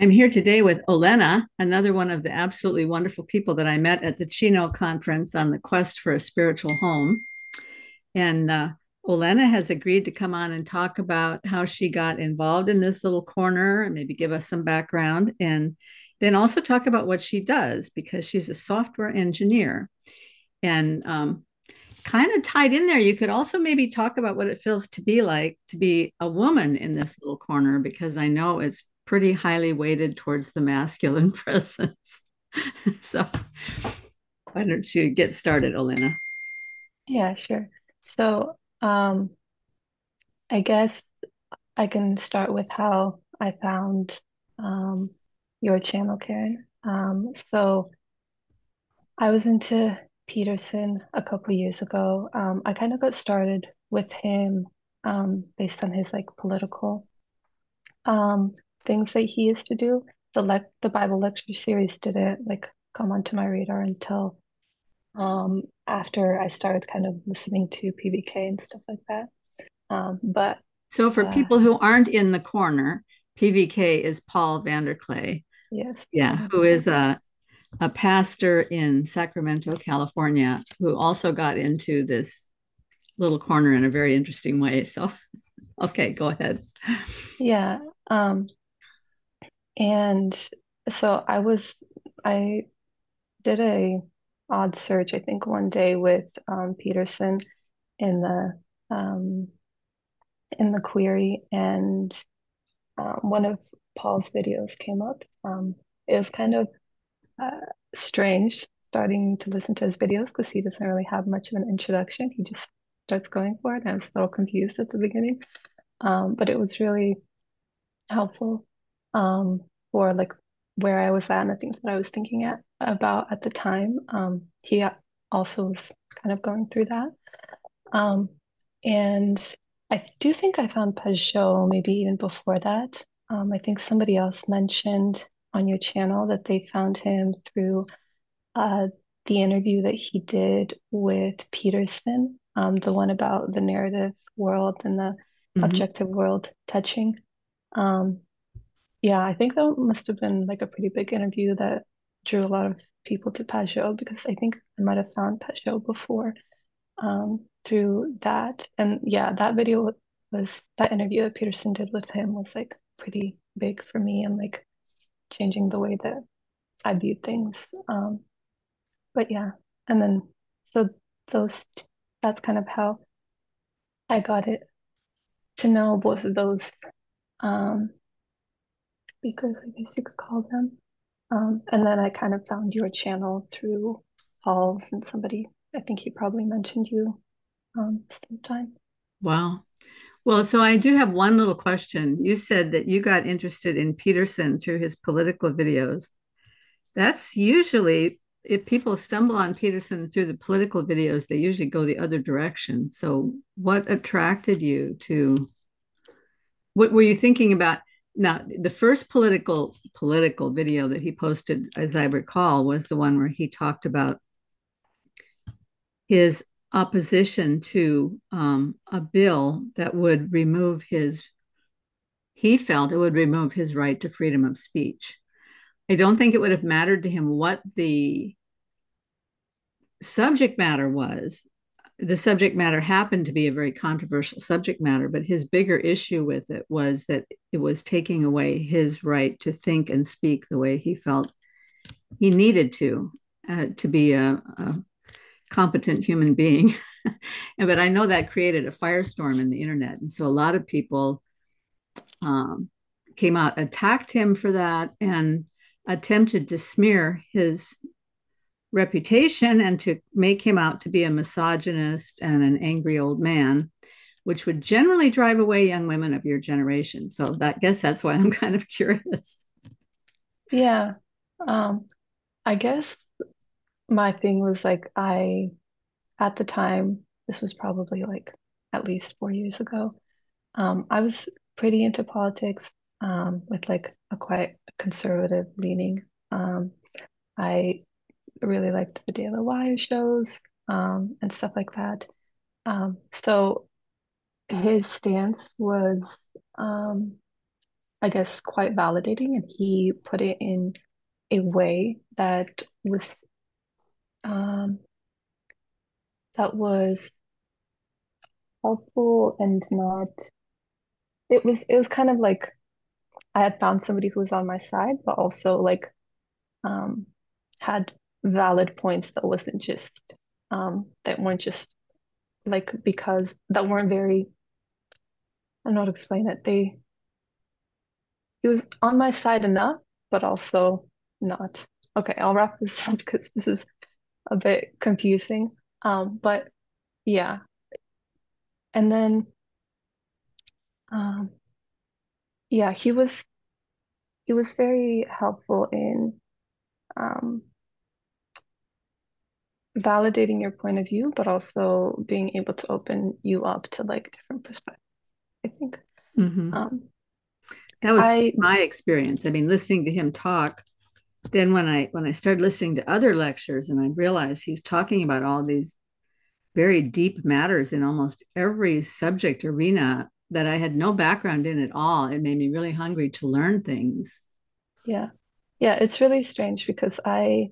I'm here today with Olena, another one of the absolutely wonderful people that I met at the Chino conference on the quest for a spiritual home. And uh, Olena has agreed to come on and talk about how she got involved in this little corner and maybe give us some background and then also talk about what she does because she's a software engineer. And um, kind of tied in there, you could also maybe talk about what it feels to be like to be a woman in this little corner because I know it's pretty highly weighted towards the masculine presence. so why don't you get started, Olena? Yeah, sure. So, um, I guess I can start with how I found um, your channel, Karen. Um, so I was into Peterson a couple years ago. Um, I kind of got started with him um, based on his like political um, things that he used to do. The le the Bible lecture series didn't like come onto my radar until um, after I started kind of listening to PVK and stuff like that. Um, but so for uh, people who aren't in the corner, PVK is Paul VanderKlay. Yes. Yeah, who is a a pastor in Sacramento, California, who also got into this little corner in a very interesting way. So, okay, go ahead. Yeah. Um, and so I was, I did a odd search, I think one day with um, Peterson in the um, in the query, and um, one of Paul's videos came up. Um, it was kind of uh, strange starting to listen to his videos because he doesn't really have much of an introduction. He just starts going for it. I was a little confused at the beginning, um, but it was really helpful um, for like where I was at and the things that I was thinking at about at the time. Um, he also was kind of going through that. Um, and I do think I found Pageau maybe even before that. Um, I think somebody else mentioned on your channel that they found him through uh, the interview that he did with Peterson, um, the one about the narrative world and the mm-hmm. objective world touching. Um, yeah, I think that must have been like a pretty big interview that drew a lot of people to Pageau because I think I might have found Pageau before um, through that. And yeah, that video was that interview that Peterson did with him was like pretty big for me and like changing the way that I viewed things. Um, but yeah, and then so those that's kind of how I got it to know both of those um, speakers, I guess you could call them. Um, and then I kind of found your channel through Paul's and somebody, I think he probably mentioned you um, sometime. Wow. Well, so I do have one little question. You said that you got interested in Peterson through his political videos. That's usually, if people stumble on Peterson through the political videos, they usually go the other direction. So, what attracted you to? What were you thinking about? Now, the first political political video that he posted, as I recall, was the one where he talked about his opposition to um, a bill that would remove his. He felt it would remove his right to freedom of speech. I don't think it would have mattered to him what the subject matter was the subject matter happened to be a very controversial subject matter, but his bigger issue with it was that it was taking away his right to think and speak the way he felt he needed to uh, to be a, a, competent human being. but I know that created a firestorm in the internet, and so a lot of people um, came out, attacked him for that, and attempted to smear his reputation and to make him out to be a misogynist and an angry old man, which would generally drive away young women of your generation. So that I guess that's why I'm kind of curious. Yeah. Um, I guess my thing was like I at the time, this was probably like at least four years ago. Um, I was pretty into politics um, with like a quite conservative leaning. Um, I really liked the Daily Wire shows um, and stuff like that. Um, so his stance was um, I guess, quite validating, and he put it in a way that was um, that was helpful and not. It was it was kind of like I had found somebody who was on my side, but also like um, had valid points that wasn't just um, that weren't just like because that weren't very. I am not know how to explain it. They he was on my side enough, but also not. Okay, I'll wrap this up because this is a bit confusing. Um, but yeah. And then um yeah, he was he was very helpful in um validating your point of view, but also being able to open you up to like different perspectives, I think. Mm-hmm. Um that was I, my experience. I mean, listening to him talk, then when I when I started listening to other lectures and I realized he's talking about all these very deep matters in almost every subject arena that I had no background in at all. It made me really hungry to learn things. Yeah. Yeah, it's really strange because I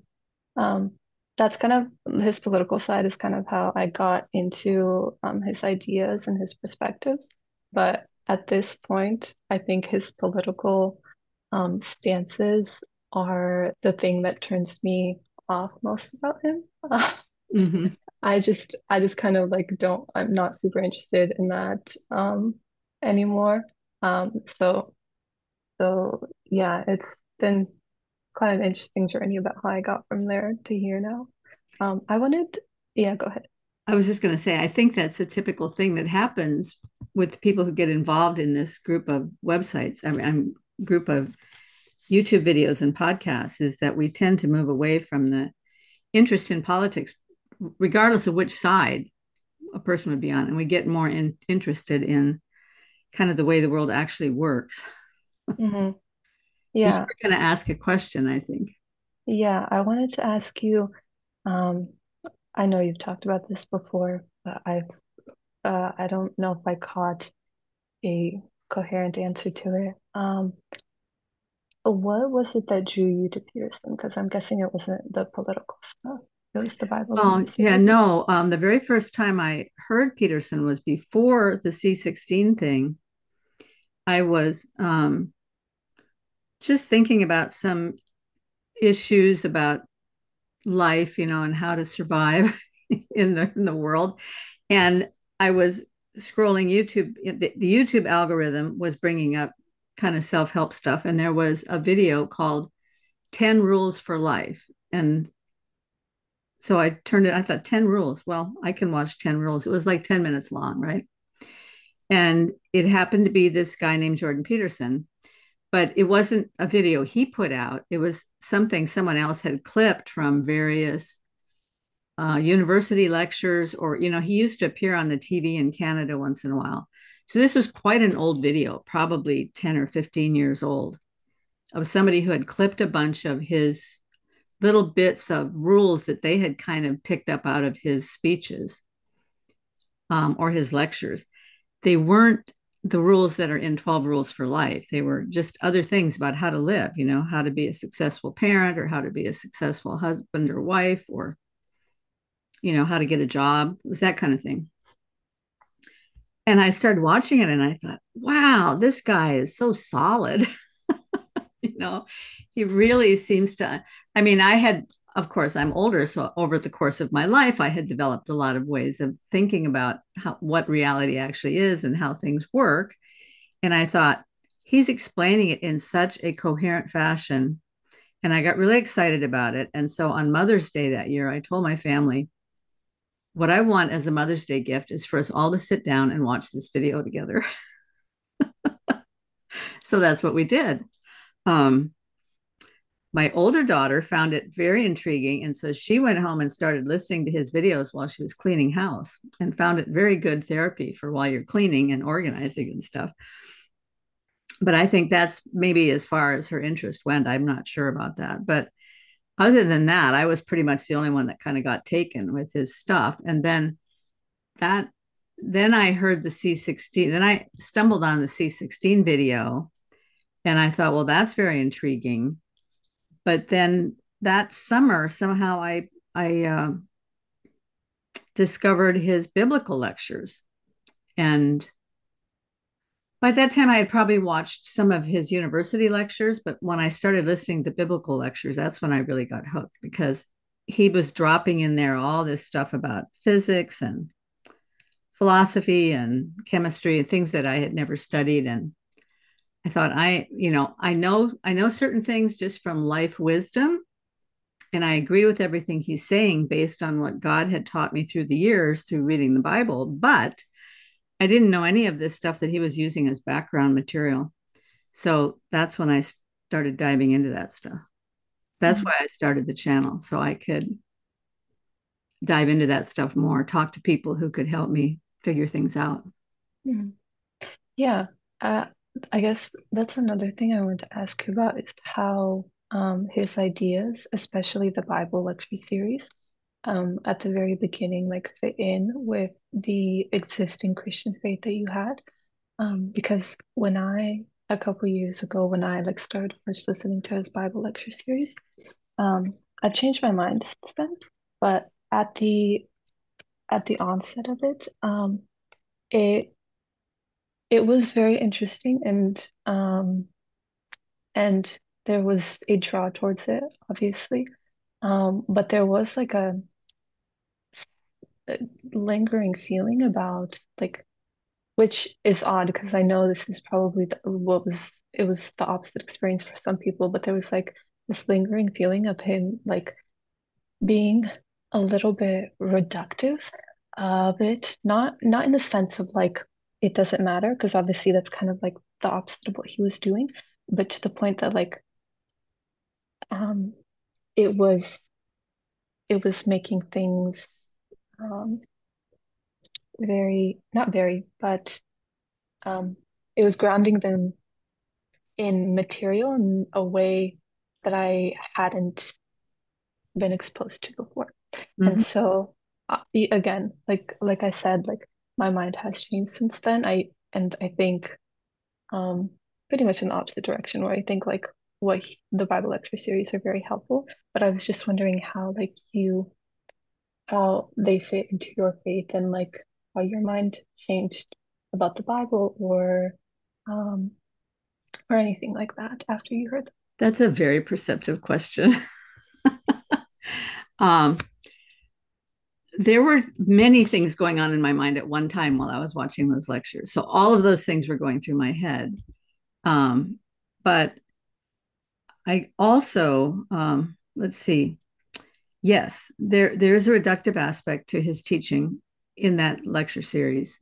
um that's kind of his political side is kind of how I got into um, his ideas and his perspectives. But at this point, I think his political um, stances are the thing that turns me off most about him. mm-hmm. I just I just kind of like don't I'm not super interested in that um anymore. Um so so yeah, it's been quite an interesting journey about how I got from there to here now. Um I wanted yeah, go ahead. I was just going to say I think that's a typical thing that happens with people who get involved in this group of websites. I mean, I'm group of YouTube videos and podcasts is that we tend to move away from the interest in politics regardless of which side a person would be on, and we get more in, interested in kind of the way the world actually works. Mm-hmm. Yeah, you're going to ask a question, I think. Yeah, I wanted to ask you. Um, I know you've talked about this before, but I've uh, I don't know if I caught a coherent answer to it. Um, what was it that drew you to Peterson? Because I'm guessing it wasn't the political stuff goes the Bible. Oh, yeah, no. Um, the very first time I heard Peterson was before the C16 thing. I was um, just thinking about some issues about life, you know, and how to survive in the in the world. And I was scrolling YouTube. The, the YouTube algorithm was bringing up kind of self help stuff, and there was a video called 10 Rules for Life. And so I turned it, I thought 10 rules. Well, I can watch 10 rules. It was like 10 minutes long, right? And it happened to be this guy named Jordan Peterson, but it wasn't a video he put out. It was something someone else had clipped from various uh, university lectures, or, you know, he used to appear on the TV in Canada once in a while. So this was quite an old video, probably 10 or 15 years old, of somebody who had clipped a bunch of his little bits of rules that they had kind of picked up out of his speeches um, or his lectures. They weren't the rules that are in 12 rules for life. They were just other things about how to live, you know, how to be a successful parent or how to be a successful husband or wife or, you know, how to get a job. It was that kind of thing. And I started watching it and I thought, wow, this guy is so solid. you know, he really seems to I mean, I had, of course, I'm older, so over the course of my life, I had developed a lot of ways of thinking about how, what reality actually is and how things work. And I thought, he's explaining it in such a coherent fashion. And I got really excited about it. And so on Mother's Day that year, I told my family, what I want as a Mother's Day gift is for us all to sit down and watch this video together. so that's what we did. Um, my older daughter found it very intriguing. And so she went home and started listening to his videos while she was cleaning house and found it very good therapy for while you're cleaning and organizing and stuff. But I think that's maybe as far as her interest went. I'm not sure about that. But other than that, I was pretty much the only one that kind of got taken with his stuff. And then that, then I heard the C16, then I stumbled on the C16 video And I thought, well, that's very intriguing. But then that summer, somehow I I uh, discovered his biblical lectures, and by that time I had probably watched some of his university lectures. But when I started listening to biblical lectures, that's when I really got hooked because he was dropping in there all this stuff about physics and philosophy and chemistry and things that I had never studied and I thought I, you know, I know I know certain things just from life wisdom and I agree with everything he's saying based on what God had taught me through the years through reading the Bible, but I didn't know any of this stuff that he was using as background material. So that's when I started diving into that stuff. That's mm-hmm. why I started the channel so I could dive into that stuff more, talk to people who could help me figure things out. Mm-hmm. Yeah. Uh, I guess that's another thing I want to ask you about is how um, his ideas, especially the Bible lecture series, um, at the very beginning, like fit in with the existing Christian faith that you had. Um, because when I, a couple years ago, when I like started first listening to his Bible lecture series, um, I changed my mind since then. But at the at the onset of it, um, it it was very interesting and um and there was a draw towards it obviously. Um but there was like a, a lingering feeling about like which is odd because I know this is probably the, what was it was the opposite experience for some people but there was like this lingering feeling of him like being a little bit reductive of it. Not not in the sense of like it doesn't matter because obviously that's kind of like the opposite of what he was doing but to the point that like um it was it was making things um very not very but um it was grounding them in material in a way that I hadn't been exposed to before mm-hmm. and so uh, again like like I said like my mind has changed since then. I and I think um pretty much in the opposite direction where I think like what he, the Bible lecture series are very helpful, but I was just wondering how like you how they fit into your faith and like how your mind changed about the Bible or um or anything like that after you heard them. That's a very perceptive question. um there were many things going on in my mind at one time while I was watching those lectures. So all of those things were going through my head. Um, but I also, um, let's see, yes, there there's a reductive aspect to his teaching in that lecture series,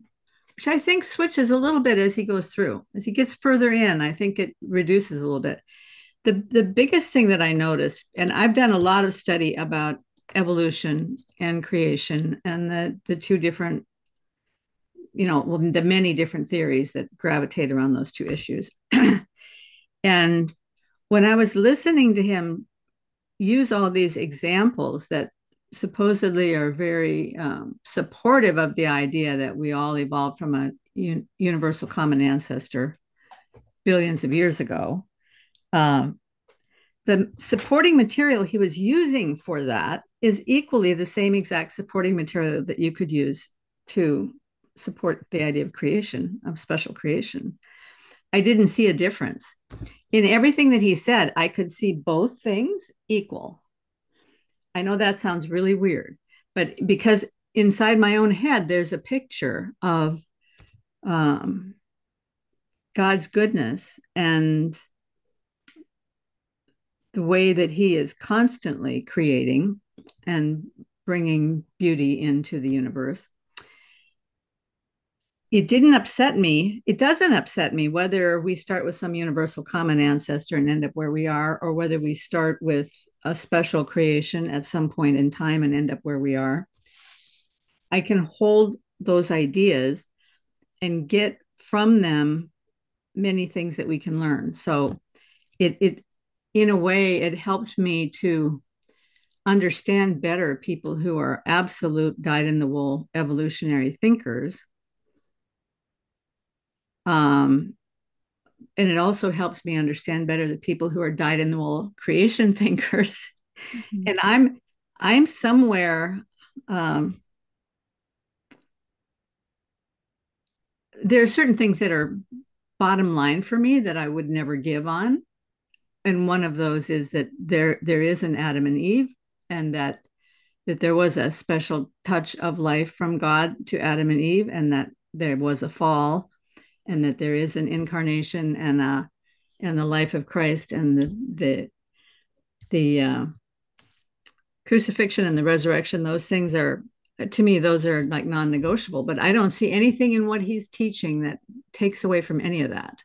which I think switches a little bit as he goes through. As he gets further in, I think it reduces a little bit. The the biggest thing that I noticed, and I've done a lot of study about evolution and creation and the the two different you know well, the many different theories that gravitate around those two issues. And when i was listening to him use all these examples that supposedly are very um, supportive of the idea that we all evolved from a un- universal common ancestor billions of years ago um, the supporting material he was using for that is equally the same exact supporting material that you could use to support the idea of creation, of special creation. I didn't see a difference. In everything that he said, I could see both things equal. I know that sounds really weird, but because inside my own head, there's a picture of um, God's goodness and the way that he is constantly creating and bringing beauty into the universe. It didn't upset me. It doesn't upset me whether we start with some universal common ancestor and end up where we are, or whether we start with a special creation at some point in time and end up where we are. I can hold those ideas and get from them many things that we can learn. So it it in a way, it helped me to understand better people who are absolute dyed in the wool evolutionary thinkers. Um, and it also helps me understand better the people who are dyed in the wool creation thinkers. Mm-hmm. And I'm I'm somewhere um, there are certain things that are bottom line for me that I would never give on. And one of those is that there there is an Adam and Eve, and that that there was a special touch of life from God to Adam and Eve, and that there was a fall, and that there is an incarnation and a and the life of Christ and the the the uh, crucifixion and the resurrection. Those things are to me those are like non-negotiable. But I don't see anything in what he's teaching that takes away from any of that.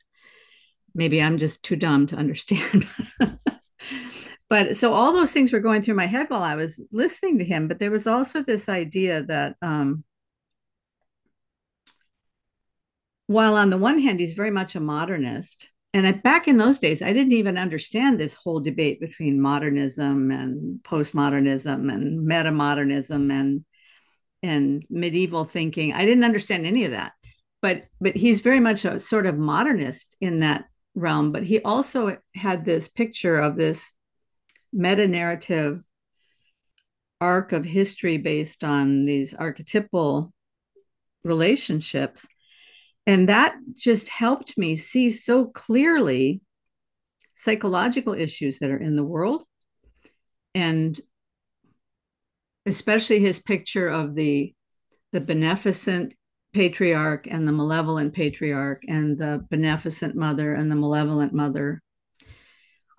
Maybe I'm just too dumb to understand. but so all those things were going through my head while I was listening to him. But there was also this idea that um, while on the one hand he's very much a modernist and I, back in those days i didn't even understand this whole debate between modernism and postmodernism and metamodernism and and medieval thinking i didn't understand any of that but but he's very much a sort of modernist in that realm but he also had this picture of this meta narrative arc of history based on these archetypal relationships and that just helped me see so clearly psychological issues that are in the world. And especially his picture of the the beneficent patriarch and the malevolent patriarch and the beneficent mother and the malevolent mother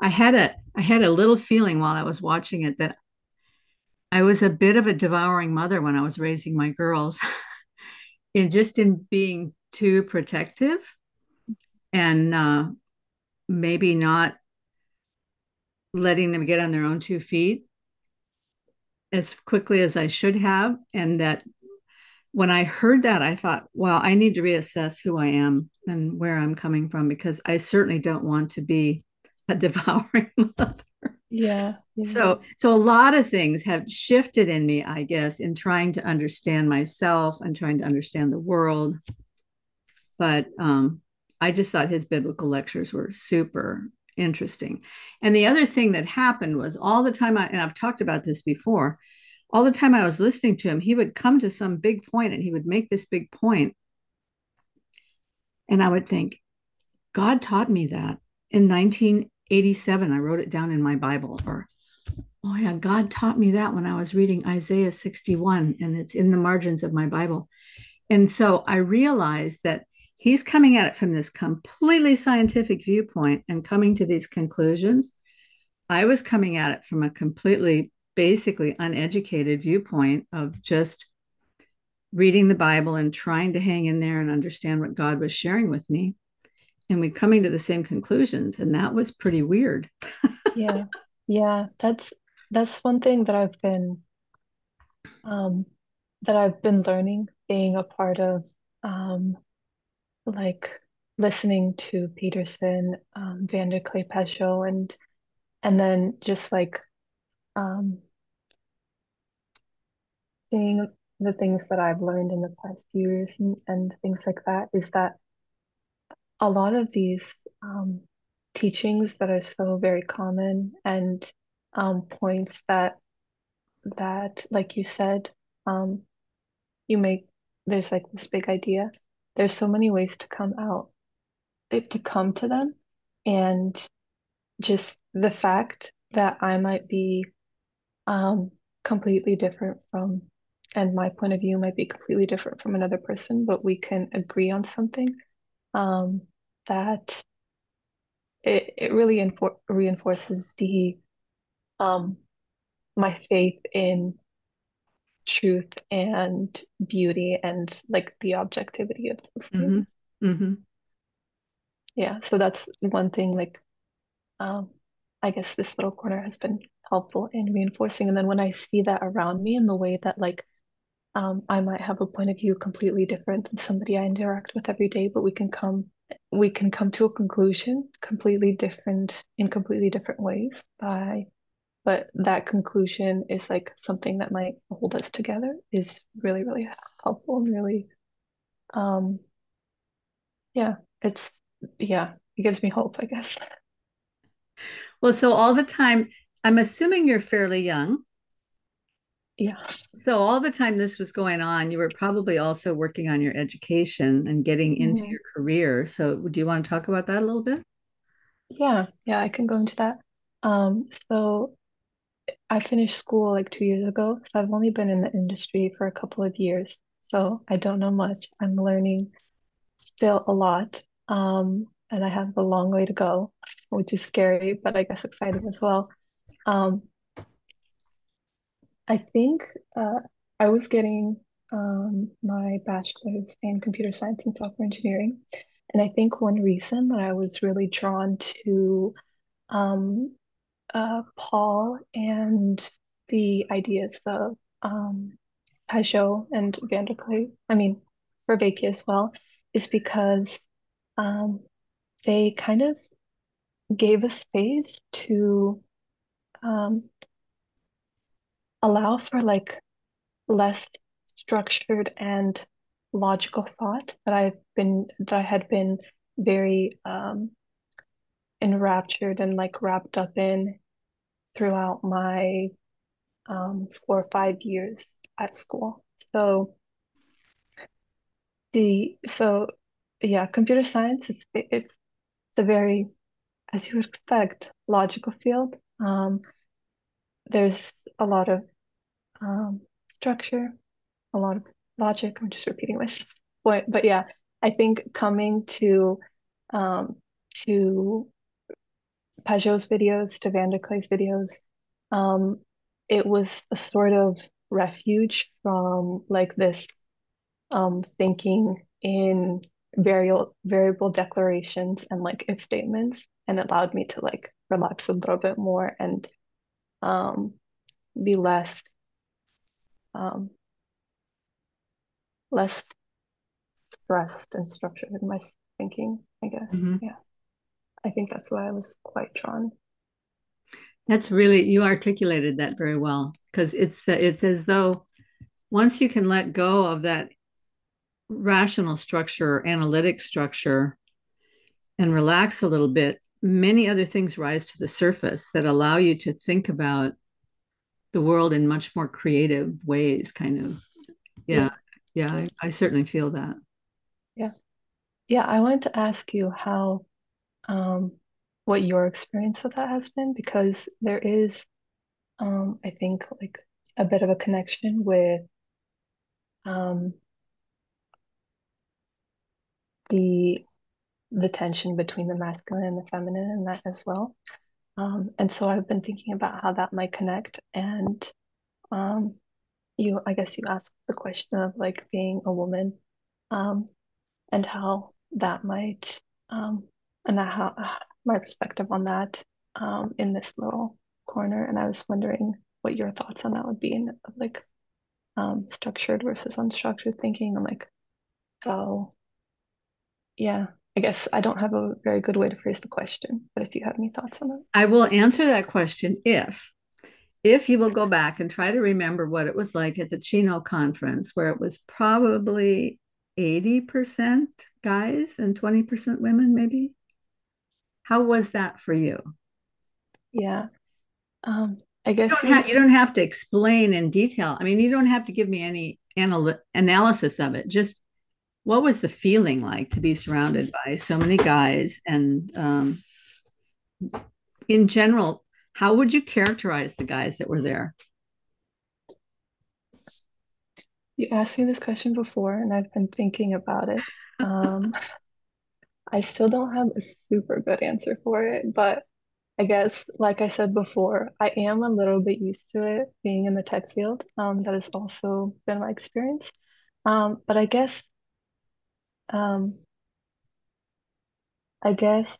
i had a i had a little feeling while i was watching it that i was a bit of a devouring mother when i was raising my girls in just in being too protective and uh, maybe not letting them get on their own two feet as quickly as I should have. And that when I heard that, I thought, well, I need to reassess who I am and where I'm coming from because I certainly don't want to be a devouring mother. Yeah, yeah. So so a lot of things have shifted in me, I guess, in trying to understand myself and trying to understand the world but um, I just thought his biblical lectures were super interesting. And the other thing that happened was all the time I, and I've talked about this before, all the time I was listening to him, he would come to some big point and he would make this big point. And I would think, God taught me that in 1987. I wrote it down in my Bible. Or, oh, yeah, God taught me that when I was reading Isaiah 61, and it's in the margins of my Bible. And so I realized that he's coming at it from this completely scientific viewpoint and coming to these conclusions. I was coming at it from a completely, basically uneducated viewpoint of just reading the Bible and trying to hang in there and understand what God was sharing with me. And we're coming to the same conclusions. And that was pretty weird. yeah. Yeah. That's that's one thing that I've been um that I've been learning being a part of um like listening to Peterson, um, VanderKlay and and then just like um, seeing the things that I've learned in the past few years and, and things like that is that a lot of these um, teachings that are so very common and um, points that that like you said um, you make there's like this big idea. There's so many ways to come out to come to them. And just the fact that I might be um, completely different from and my point of view might be completely different from another person but we can agree on something um, that it, it really infor- reinforces the um, my faith in truth and beauty and like the objectivity of those things. Mm-hmm. Mm-hmm. Yeah, so that's one thing like um I guess this little corner has been helpful in reinforcing. And then when I see that around me in the way that like um I might have a point of view completely different than somebody I interact with every day, but we can come we can come to a conclusion completely different in completely different ways by but that conclusion is like something that might hold us together is really really helpful and really um yeah it's yeah it gives me hope, I guess. Well, so all the time, I'm assuming you're fairly young. Yeah. So all the time this was going on, you were probably also working on your education and getting into Mhm. your career. So do you want to talk about that a little bit? Yeah, yeah, I can go into that. Um, so I finished school like two years ago, so I've only been in the industry for a couple of years, so I don't know much. I'm learning still a lot, um, and I have a long way to go, which is scary, but I guess exciting as well. Um, I think uh, I was getting um, my bachelor's in computer science and software engineering, and I think one reason that I was really drawn to um, uh, Paul and the ideas of um, Pageau and VanderKlay, I mean, Vervaeke as well, is because um, they kind of gave a space to um, allow for like less structured and logical thought that I've been that I had been very um, enraptured and like wrapped up in throughout my um, four or five years at school. So the so yeah, computer science it's it's a very as you would expect logical field. Um, there's a lot of um, structure, a lot of logic. I'm just repeating myself, but but yeah, I think coming to um, to Pageau's videos, to VanderKlay's videos, um, it was a sort of refuge from like this um, thinking in variable variable declarations and like if statements, and allowed me to like relax a little bit more and um, be less um, less stressed and structured in my thinking, I guess. Mhm. Yeah, I think that's why I was quite drawn. That's really, you articulated that very well because it's uh, it's as though once you can let go of that rational structure, analytic structure, and relax a little bit, many other things rise to the surface that allow you to think about the world in much more creative ways, kind of. Yeah. Yeah, Yeah. I, I certainly feel that. yeah, yeah. I wanted to ask you how um, what your experience with that has been because there is um, I think like a bit of a connection with um, the the tension between the masculine and the feminine in that as well. Um, and so I've been thinking about how that might connect. And um, you, I guess you asked the question of like being a woman um, and how that might, um, and how my perspective on that um, in this little corner. And I was wondering what your thoughts on that would be in like um, structured versus unstructured thinking and like how, yeah, I guess I don't have a very good way to phrase the question, but if you have any thoughts on that. I will answer that question if if you will go back and try to remember what it was like at the Chino conference, where it was probably 80% guys and 20% women, maybe. How was that for you? Yeah. Um, I You guess don't, you, have, you don't have to explain in detail. I mean, you don't have to give me any anal- analysis of it. Just what was the feeling like to be surrounded by so many guys? And um, in general, how would you characterize the guys that were there? you asked me this question before, and I've been thinking about it. Um, I still don't have a super good answer for it, but I guess, like I said before, I am a little bit used to it being in the tech field. Um, that has also been my experience. Um, but I guess, um, I guess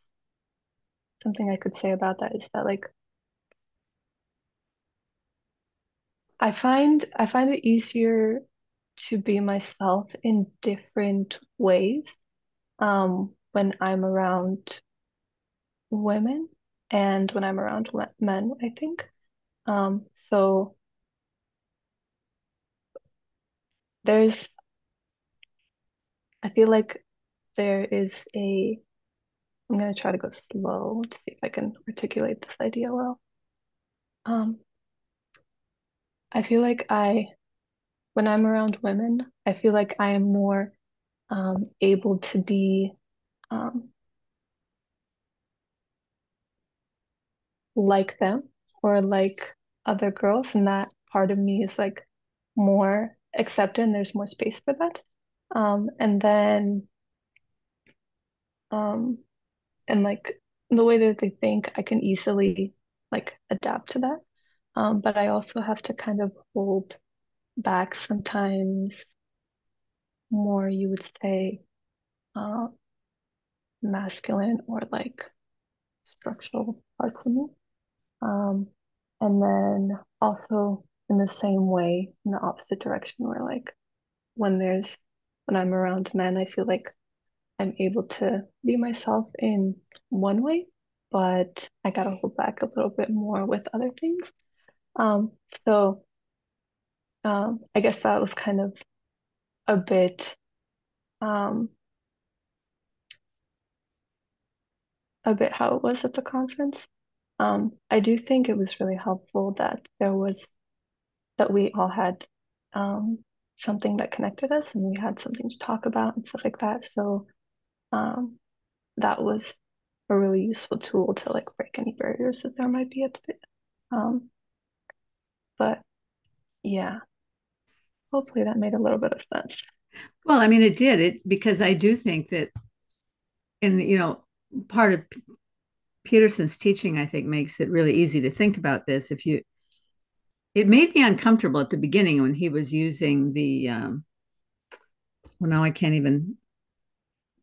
something I could say about that is that like I find I find it easier to be myself in different ways um, when I'm around women and when I'm around men, I think. Um, so there's, I feel like there is a I'm going to try to go slow to see if I can articulate this idea well. Um, I feel like I, when I'm around women, I feel like I am more um, able to be um, like them or like other girls, and that part of me is like more accepted and there's more space for that. Um, and then, um, and like the way that they think, I can easily like adapt to that. Um, but I also have to kind of hold back sometimes more, you would say, uh, masculine or like structural parts of me. Um, and then also in the same way, in the opposite direction, where like when there's when I'm around men, I feel like I'm able to be myself in one way, but I gotta hold back a little bit more with other things. Um, so um, I guess that was kind of a bit um, a bit how it was at the conference. Um, I do think it was really helpful that there was that we all had um, something that connected us and we had something to talk about and stuff like that. So um, that was a really useful tool to like break any barriers that there might be at the. Um, but yeah, hopefully that made a little bit of sense. Well, I mean, it did it because I do think that, and you know, part of Peterson's teaching, I think, makes it really easy to think about this. If you, it made me uncomfortable at the beginning when he was using the, um, well, now I can't even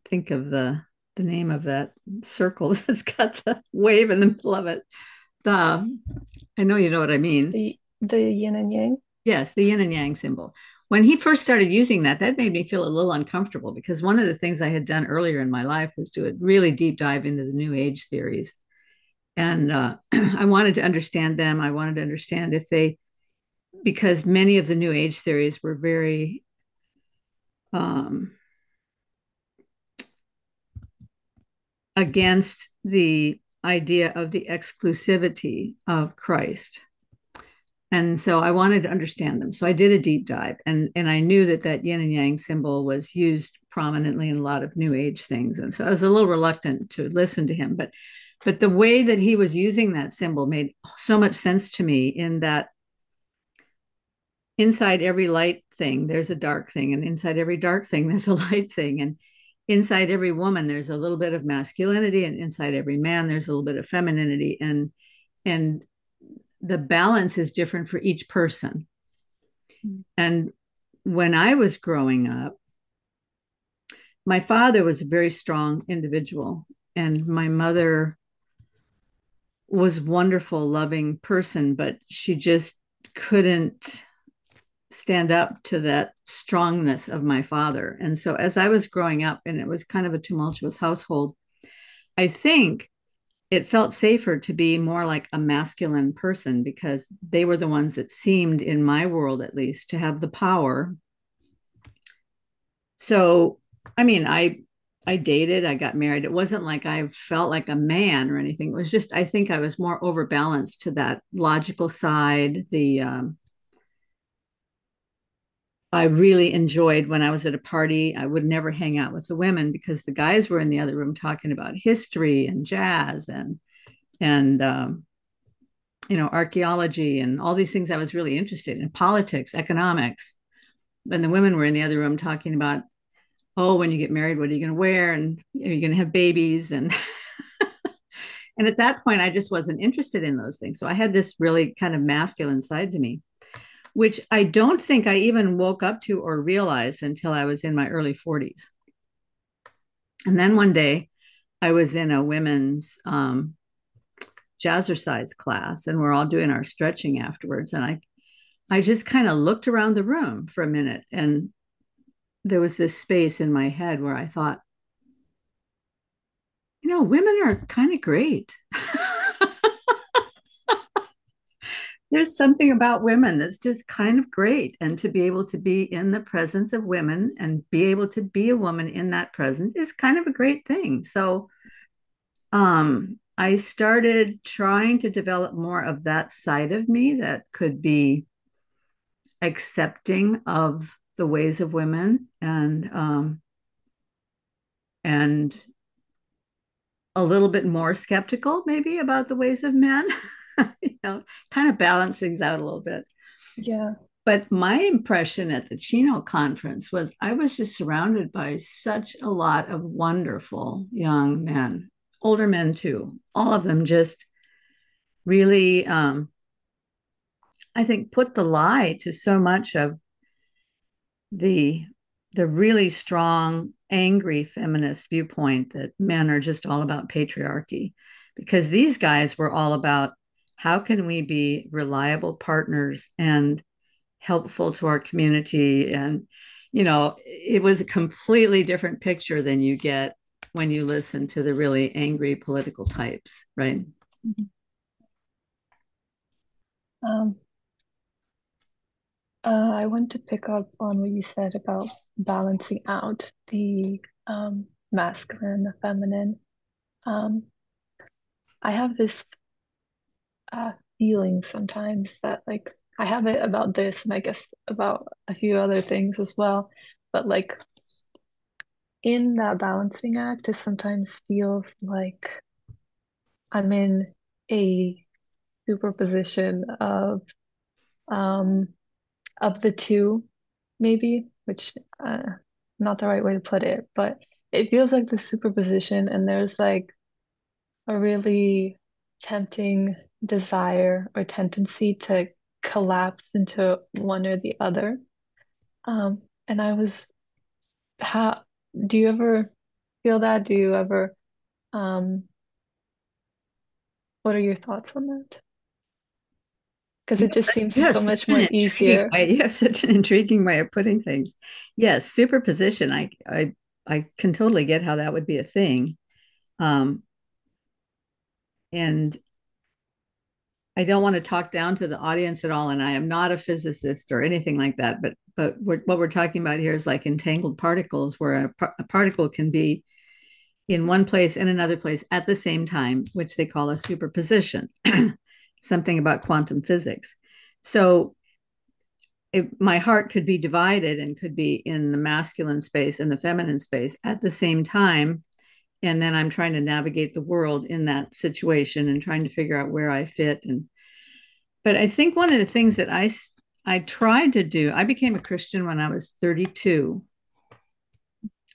think of the the name of that circle that's got the wave in the middle of it. The, I know you know what I mean. The the yin and yang. Yes, the yin and yang symbol. When he first started using that, that made me feel a little uncomfortable because one of the things I had done earlier in my life was do a really deep dive into the New Age theories. And uh, I wanted to understand them. I wanted to understand if they, because many of the New Age theories were very, um, against the idea of the exclusivity of Christ and so I wanted to understand them. So I did a deep dive, and and I knew that that yin and yang symbol was used prominently in a lot of New Age things, and so I was a little reluctant to listen to him. But but the way that he was using that symbol made so much sense to me. In that inside every light thing, there's a dark thing, and inside every dark thing, there's a light thing, and inside every woman, there's a little bit of masculinity, and inside every man, there's a little bit of femininity, and and the balance is different for each person. Mm-hmm. And when I was growing up, my father was a very strong individual, and my mother was wonderful, loving person, but she just couldn't stand up to that strongness of my father. And so as I was growing up, and it was kind of a tumultuous household, I think it felt safer to be more like a masculine person because they were the ones that seemed in my world at least to have the power so i mean i i dated i got married it wasn't like i felt like a man or anything it was just i think i was more overbalanced to that logical side the um, I really enjoyed when I was at a party. I would never hang out with the women because the guys were in the other room talking about history and jazz and and um, you know archaeology and all these things I was really interested in politics, economics. And the women were in the other room talking about, oh, when you get married, what are you going to wear, and are you going to have babies, and and at that point, I just wasn't interested in those things. So I had this really kind of masculine side to me which I don't think I even woke up to or realized until I was in my early 40s. And then one day I was in a women's um, jazzercise class and we're all doing our stretching afterwards. And I, I just kind of looked around the room for a minute and there was this space in my head where I thought, you know, women are kind of great. there's something about women that's just kind of great. And to be able to be in the presence of women and be able to be a woman in that presence is kind of a great thing. So um, I started trying to develop more of that side of me that could be accepting of the ways of women and um, and a little bit more skeptical maybe about the ways of men you know kind of balance things out a little bit. Yeah. But my impression at the chino conference was i was just surrounded by such a lot of wonderful young men older men too all of them just really um, i think put the lie to so much of the the really strong angry feminist viewpoint that men are just all about patriarchy. Because these guys were all about how can we be reliable partners and helpful to our community. And you know it was a completely different picture than you get when you listen to the really angry political types right? Mm-hmm. um, uh, I want to pick up on what you said about balancing out the um, masculine, the feminine. Um, I have this uh, feeling sometimes that, like, I have it about this, and I guess about a few other things as well. But like, in that balancing act, it sometimes feels like I'm in a superposition of um of the two, maybe, which uh, not the right way to put it, but it feels like the superposition, and there's like a really tempting desire or tendency to collapse into one or the other. Um, and I was, how do you ever feel that? Do you ever, um, what are your thoughts on that? Because it just seems yes, so much more easier. Way. You have such an intriguing way of putting things. Yes, superposition. I I I can totally get how that would be a thing. Um, and I don't want to talk down to the audience at all, and I am not a physicist or anything like that. But but we're, what we're talking about here is like entangled particles, where a, a particle can be in one place and another place at the same time, which they call a superposition. something about quantum physics. So my heart could be divided and could be in the masculine space and the feminine space at the same time. And then I'm trying to navigate the world in that situation and trying to figure out where I fit. And but I think one of the things that I I tried to do, I became a Christian when I was 32.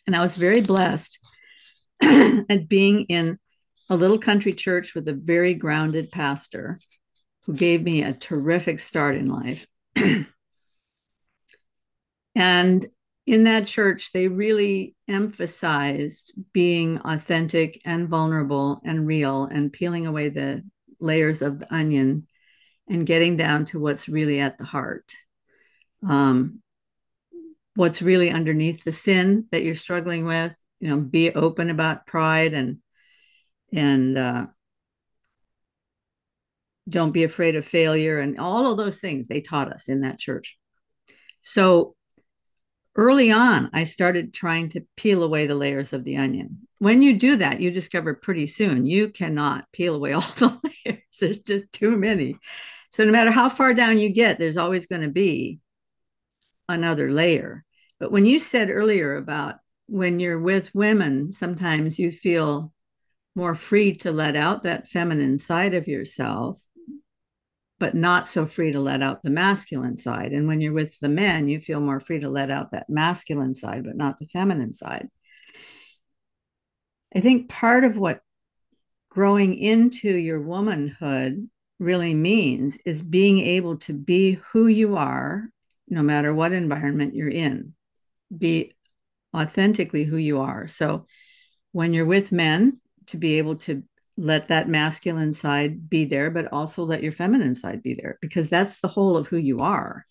And I was very blessed at being in a little country church with a very grounded pastor who gave me a terrific start in life. and in that church, they really emphasized being authentic and vulnerable and real and peeling away the layers of the onion and getting down to what's really at the heart. Um, what's really underneath the sin that you're struggling with, you know, be open about pride and and uh, don't be afraid of failure and all of those things they taught us in that church. So early on i started trying to peel away the layers of the onion. When you do that you discover pretty soon you cannot peel away all the layers. There's just too many. So no matter how far down you get there's always going to be another layer. But when you said earlier about when you're with women sometimes you feel more free to let out that feminine side of yourself but not so free to let out the masculine side. And when you're with the men, you feel more free to let out that masculine side, but not the feminine side. I think part of what growing into your womanhood really means is being able to be who you are, no matter what environment you're in, be authentically who you are. So when you're with men, to be able to let that masculine side be there, but also let your feminine side be there because that's the whole of who you are.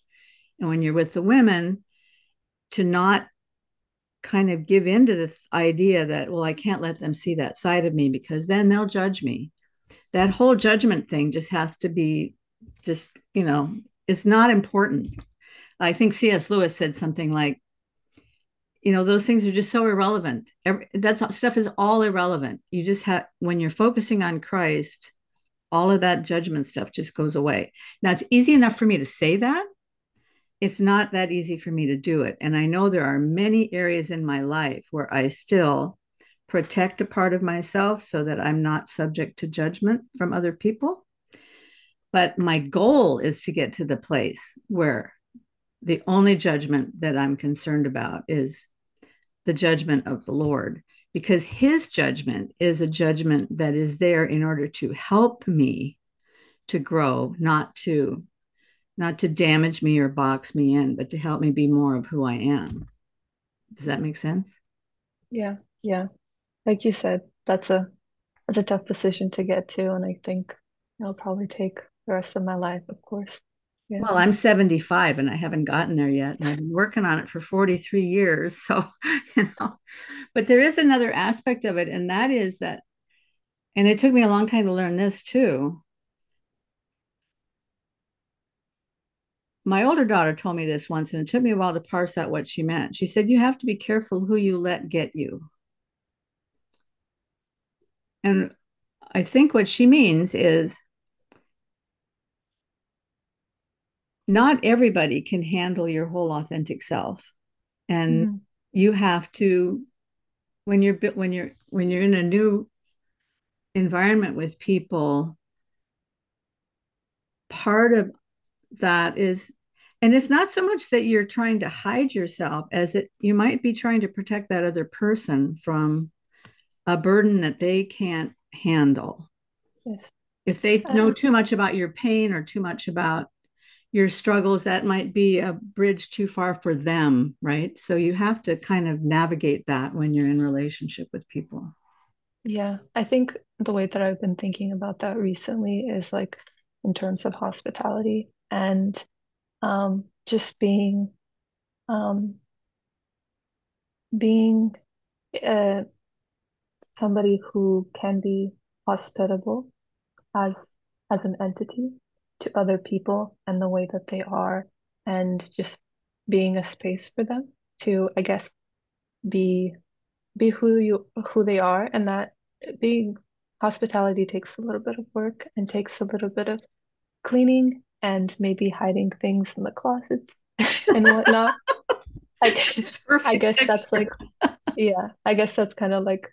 And when you're with the women, to not kind of give into the idea that, well, I can't let them see that side of me because then they'll judge me. That whole judgment thing just has to be just, you know, it's not important. I think C.S. Lewis said something like, you know those things are just so irrelevant. That stuff is all irrelevant. You just have when you're focusing on christ all of that judgment stuff just goes away. Now it's easy enough for me to say that. It's not that easy for me to do it. And i know there are many areas in my life where i still protect a part of myself so that i'm not subject to judgment from other people. But my goal is to get to the place where the only judgment that i'm concerned about is the judgment of the Lord because his judgment is a judgment that is there in order to help me to grow, not to not to damage me or box me in, but to help me be more of who I am. Does that make sense? Yeah, yeah. Like you said, that's a that's a tough position to get to, and I think it'll probably take the rest of my life, of course. Yeah. Well, I'm 75 and I haven't gotten there yet. And I've been working on it for 43 years. So, you know, but there is another aspect of it. And that is that, and it took me a long time to learn this too. My older daughter told me this once, and it took me a while to parse out what she meant. She said, You have to be careful who you let get you. And I think what she means is not everybody can handle your whole authentic self and mm-hmm. you have to when you're when you're when you're in a new environment with people part of that is and it's not so much that you're trying to hide yourself as it you might be trying to protect that other person from a burden that they can't handle yes. if they know too much about your pain or too much about your struggles that might be a bridge too far for them right? So you have to kind of navigate that when you're in relationship with people. Yeah i think the way that i've been thinking about that recently is like in terms of hospitality and um, just being um, being uh, somebody who can be hospitable as as an entity to other people and the way that they are and just being a space for them to i guess be be who you who they are. And that being hospitality takes a little bit of work and takes a little bit of cleaning and maybe hiding things in the closets and whatnot. Like i guess that's like yeah i guess that's kind of like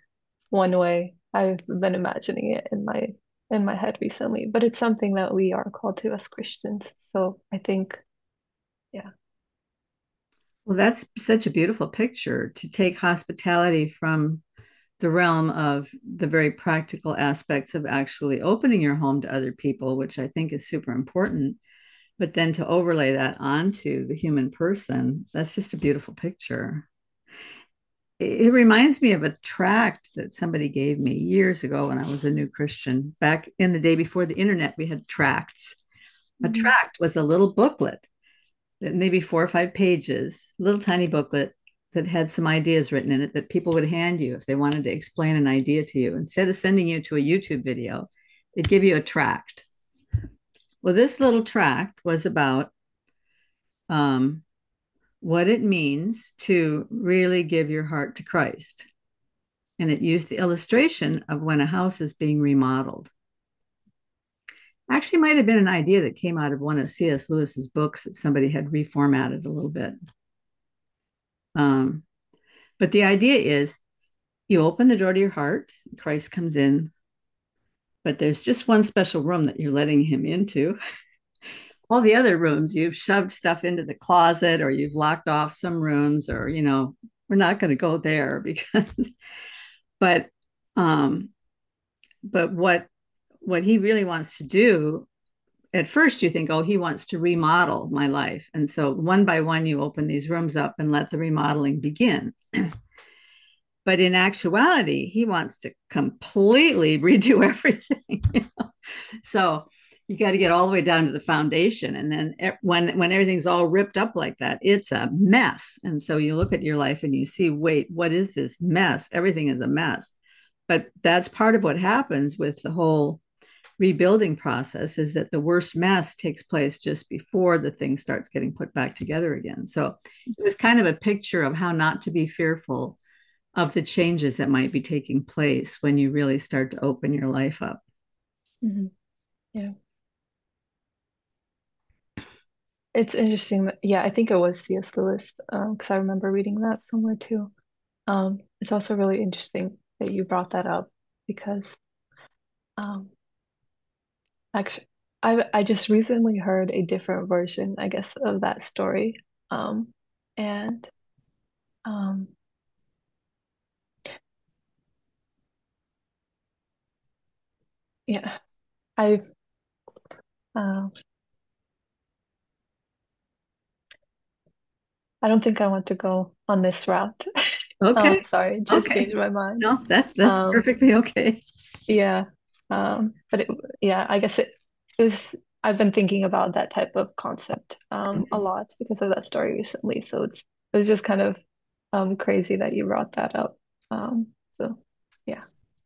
one way i've been imagining it in my in my head recently, but it's something that we are called to as Christians. So I think, yeah. Well, that's such a beautiful picture to take hospitality from the realm of the very practical aspects of actually opening your home to other people, which I think is super important. But then to overlay that onto the human person, that's just a beautiful picture it reminds me of a tract that somebody gave me years ago when I was a new Christian. Back in the day before the internet, we had tracts. Mm-hmm. A tract was a little booklet that maybe four or five pages, little tiny booklet that had some ideas written in it that people would hand you if they wanted to explain an idea to you. Instead of sending you to a YouTube video, they'd give you a tract. Well, this little tract was about um, what it means to really give your heart to Christ. And it used the illustration of when a house is being remodeled. Actually, might have been an idea that came out of one of C.S. Lewis's books that somebody had reformatted a little bit. Um, but the idea is you open the door to your heart, Christ comes in, but there's just one special room that you're letting him into. all the other rooms you've shoved stuff into the closet or you've locked off some rooms or you know we're not going to go there because but um but what what he really wants to do at first you think oh he wants to remodel my life. And so one by one you open these rooms up and let the remodeling begin. But in actuality he wants to completely redo everything so you got to get all the way down to the foundation and then when when everything's all ripped up like that it's a mess and so you look at your life and you see wait what is this mess everything is a mess but that's part of what happens with the whole rebuilding process is that the worst mess takes place just before the thing starts getting put back together again. So it was kind of a picture of how not to be fearful of the changes that might be taking place when you really start to open your life up. Mm-hmm. Yeah. It's interesting. Yeah, I think it was C.S. Lewis because um, I remember reading that somewhere too. Um, it's also really interesting that you brought that up because um, actually, I I just recently heard a different version, I guess, of that story. Um, and um, yeah, I uh, I don't think I want to go on this route. Okay. Um, sorry, just okay. changed my mind. No, that's that's um, perfectly okay. Yeah. Um, but it, yeah, I guess it, it was I've been thinking about that type of concept um a lot because of that story recently. So it's it was just kind of um crazy that you brought that up. Um so yeah.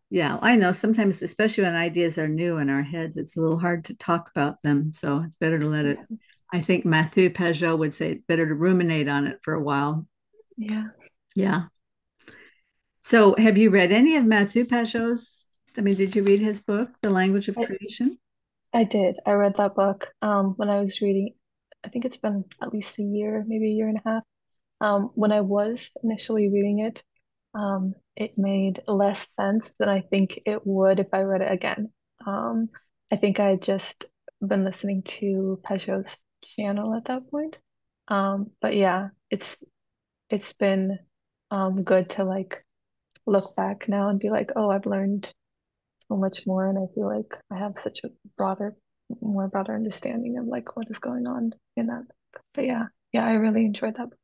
Yeah, I know sometimes, especially when ideas are new in our heads, it's a little hard to talk about them. So it's better to let it. Yeah. I think Matthieu Pageau would say it's better to ruminate on it for a while. Yeah. Yeah. So have you read any of Matthieu Pageau's? I mean, did you read his book, The Language of I, Creation? I did. I read that book um, when I was reading. I think it's been at least a year, maybe a year and a half. Um, when I was initially reading it, um, it made less sense than I think it would if I read it again. Um, I think I had just been listening to Pageau's channel at that point. Um, but yeah, it's it's been um, good to like look back now and be like, oh, I've learned so much more, and I feel like I have such a broader, more broader understanding of like what is going on in that. But yeah, yeah, I really enjoyed that book.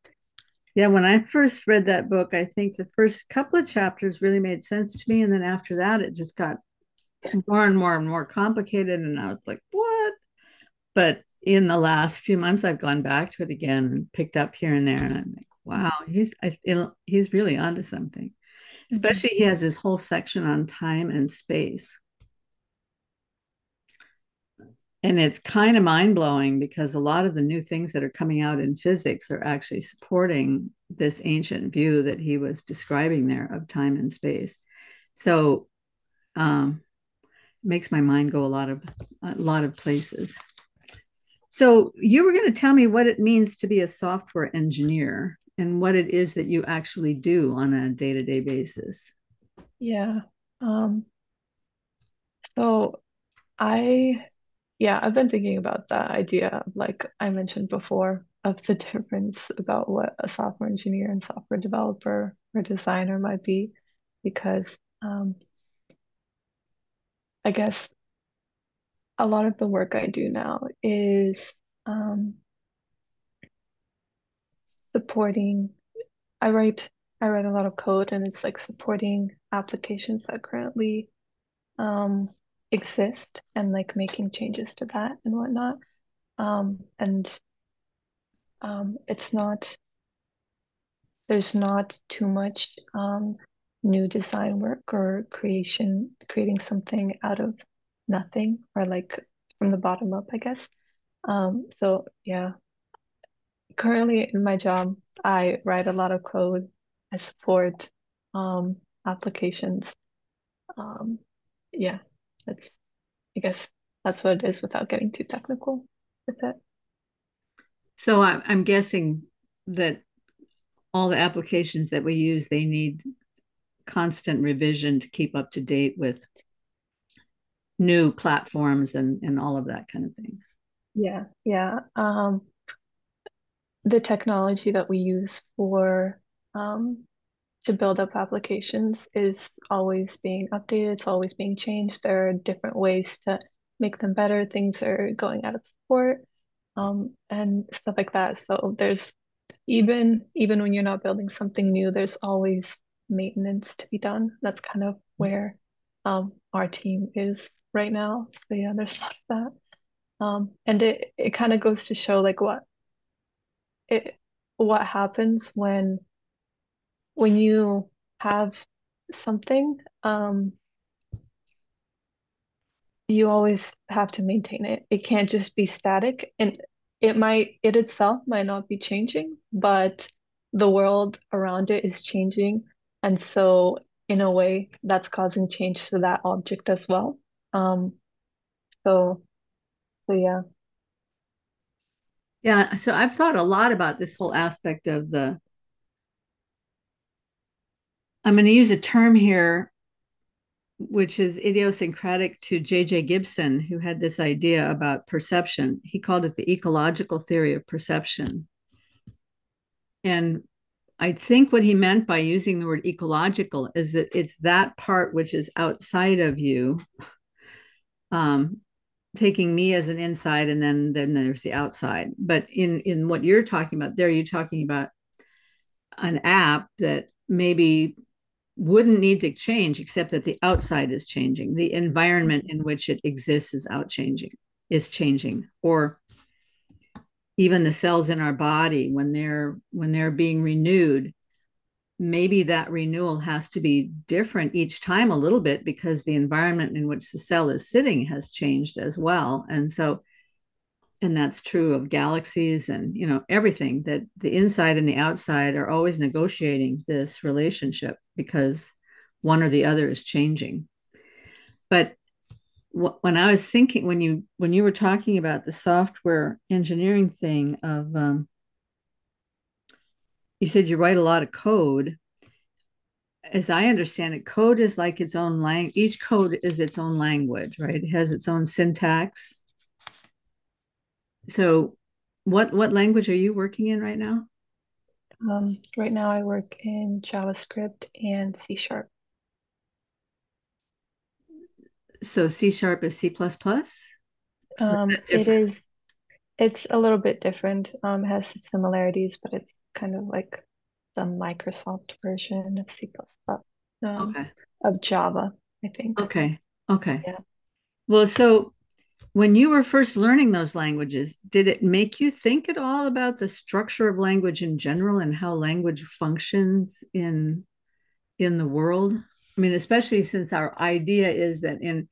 Yeah, when I first read that book, I think the first couple of chapters really made sense to me. And then after that, it just got more and more and more complicated. And I was like, what? But in the last few months, I've gone back to it again and picked up here and there. And I'm like, wow, he's I, he's really onto something. Mm-hmm. Especially, he has this whole section on time and space and it's kind of mind blowing because a lot of the new things that are coming out in physics are actually supporting this ancient view that he was describing there of time and space. So, um, makes my mind go a lot of a lot of places. So you were going to tell me what it means to be a software engineer and what it is that you actually do on a day-to-day basis. Yeah. Um, so I yeah, I've been thinking about that idea, like I mentioned before, of the difference about what a software engineer and software developer or designer might be, because um, I guess a lot of the work I do now is um, supporting. I write I write a lot of code, and it's like supporting applications that currently um, exist and like making changes to that and whatnot. Um, and um, it's not, there's not too much um, new design work or creation, creating something out of nothing or like from the bottom up, I guess. Um, so yeah, currently in my job, I write a lot of code. I support um, applications. Um, yeah, that's I guess that's what it is without getting too technical with it. So I'm guessing that all the applications that we use, they need constant revision to keep up to date with new platforms and, and all of that kind of thing. Yeah, yeah. Um, the technology that we use for um, to build up applications is always being updated, it's always being changed. There are different ways to make them better. Things are going out of support um, and stuff like that. So there's even even when you're not building something new, there's always maintenance to be done. That's kind of where um, our team is right now. So yeah, there's a lot of that. Um, and it, it kind of goes to show like what it what happens when when you have something um, you always have to maintain it. It can't just be static and it might it itself might not be changing, but the world around it is changing. And so in a way that's causing change to that object as well. Um so so yeah. Yeah, so I've thought a lot about this whole aspect of the I'm going to use a term here which is idiosyncratic to J.J. Gibson, who had this idea about perception. He called it the ecological theory of perception. And I think what he meant by using the word ecological is that it's that part which is outside of you, um, taking me as an inside, and then then there's the outside. But in in what you're talking about, there you're talking about an app that maybe wouldn't need to change except that the outside is changing the environment in which it exists is out changing is changing or even the cells in our body when they're when they're being renewed maybe that renewal has to be different each time a little bit because the environment in which the cell is sitting has changed as well. And so and that's true of galaxies and you know everything that the inside and the outside are always negotiating this relationship because one or the other is changing. But when i was thinking when you when you were talking about the software engineering thing of um, you said you write a lot of code as i understand it code is like its own language each code is its own language right it has its own syntax so what what language are you working in right now? Um, right now I work in JavaScript and C sharp. So C sharp is C plus plus? Um, it is it's a little bit different. Um, has similarities, but it's kind of like the Microsoft version of C. Um, okay. Of Java, I think. Okay. Okay. Yeah. Well, so when you were first learning those languages, did it make you think at all about the structure of language in general and how language functions in in the world? I mean, especially since our idea is that in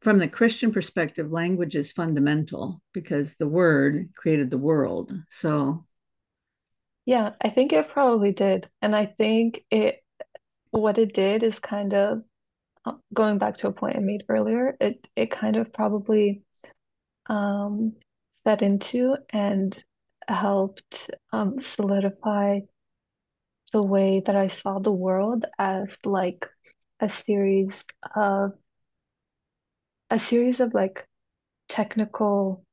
from the Christian perspective, language is fundamental because the word created the world. So yeah, I think it probably did. And I think it what it did is kind of uh, going back to a point I made earlier, it it kind of probably um, fed into and helped um, solidify the way that I saw the world as like a series of a series of like technical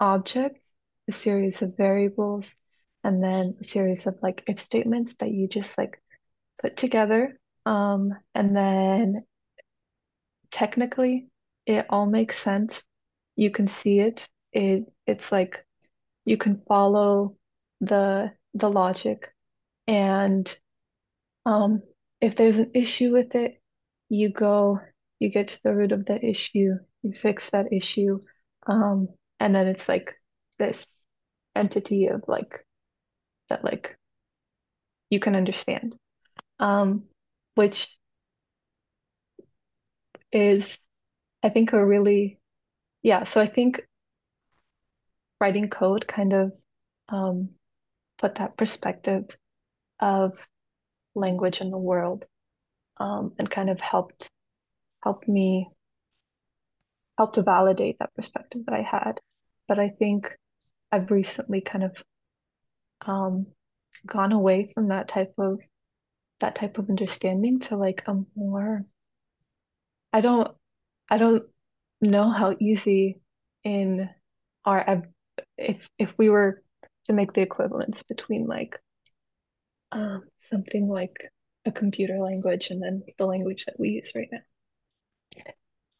objects, a series of variables, and then a series of like if statements that you just like put together. Um, and then technically it all makes sense you can see it. It it's like you can follow the the logic and um if there's an issue with it, you go, you get to the root of the issue, you fix that issue, um, and then it's like this entity of like that like you can understand. Um, which is I think a really yeah, so I think writing code kind of um, put that perspective of language in the world um, and kind of helped helped me help to validate that perspective that I had. But I think I've recently kind of um, gone away from that type of that type of understanding to like a more I don't I don't know how easy in our if if we were to make the equivalence between like um, something like a computer language and then the language that we use right now.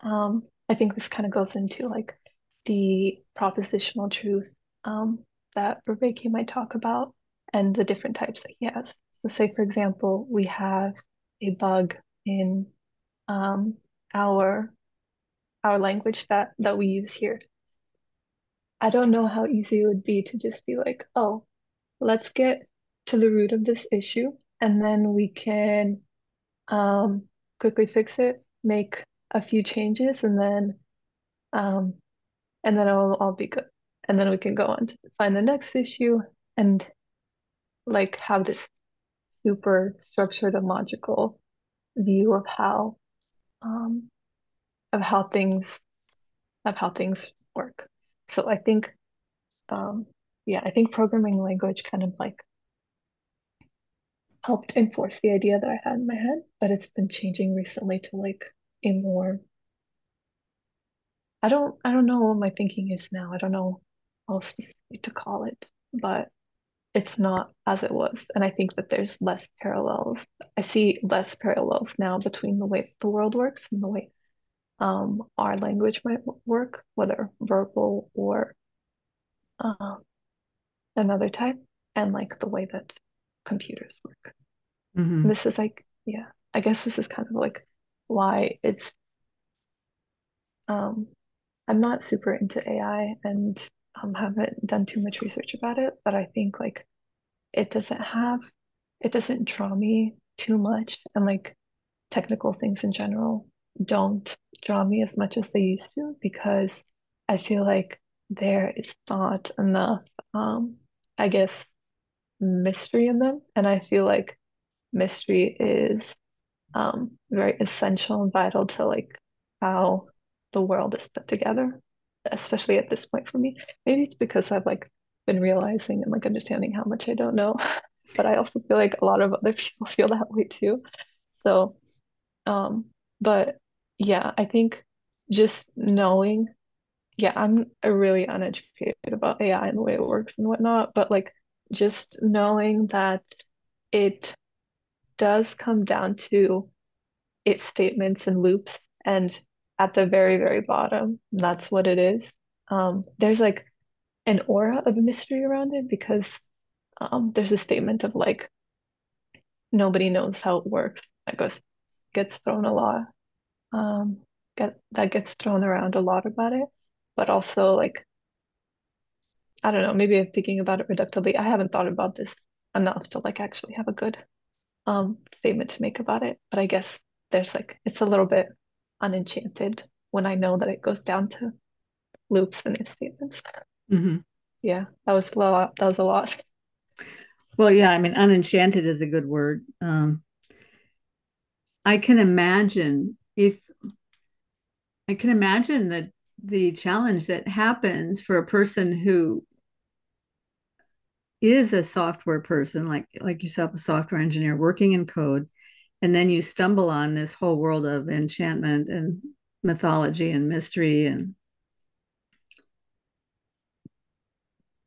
Um, I think this kind of goes into like the propositional truth um, that Vervaeke might talk about and the different types that he has. So say, for example, we have a bug in um, our our language that that we use here. I don't know how easy it would be to just be like, oh, let's get to the root of this issue and then we can um, quickly fix it, make a few changes, and then Um, and then it'll all be good. And then we can go on to find the next issue and like have this super structured and logical view of how um, of how things of how things work. So I think um, yeah, I think programming language kind of like helped enforce the idea that I had in my head, but it's been changing recently to like a more I don't I don't know what my thinking is now. I don't know how specifically to call it, but it's not as it was. And I think that there's less parallels. I see less parallels now between the way the world works and the way um, our language might work, whether verbal or uh, another type, and like the way that computers work. Mm-hmm. This is like, yeah, I guess this is kind of like why it's um I'm not super into AI and um, haven't done too much research about it, but I think like it doesn't have, it doesn't draw me too much. And like technical things in general don't draw me as much as they used to because I feel like there is not enough, um, I guess, mystery in them. And I feel like mystery is um, very essential and vital to like how the world is put together, especially at this point for me. Maybe it's because I've like been realizing and like understanding how much I don't know, but I also feel like a lot of other people feel that way too. So, um, but yeah, I think just knowing, yeah, I'm a really uneducated about AI and the way it works and whatnot, but like just knowing that it does come down to its statements and loops and at the very, very bottom. That's what it is. Um, there's like an aura of mystery around it because um, there's a statement of like nobody knows how it works that goes gets thrown a lot. Um, get that gets thrown around a lot about it, but also like I don't know, maybe I'm thinking about it reductively. I haven't thought about this enough to like actually have a good um statement to make about it. But I guess there's like it's a little bit unenchanted when I know that it goes down to loops and if statements. Mm-hmm. Yeah, that was a lot. That was a lot. Well, yeah, I mean, unenchanted is a good word. Um, I can imagine if I can imagine that the challenge that happens for a person who is a software person, like like yourself, a software engineer working in code, and then you stumble on this whole world of enchantment and mythology and mystery and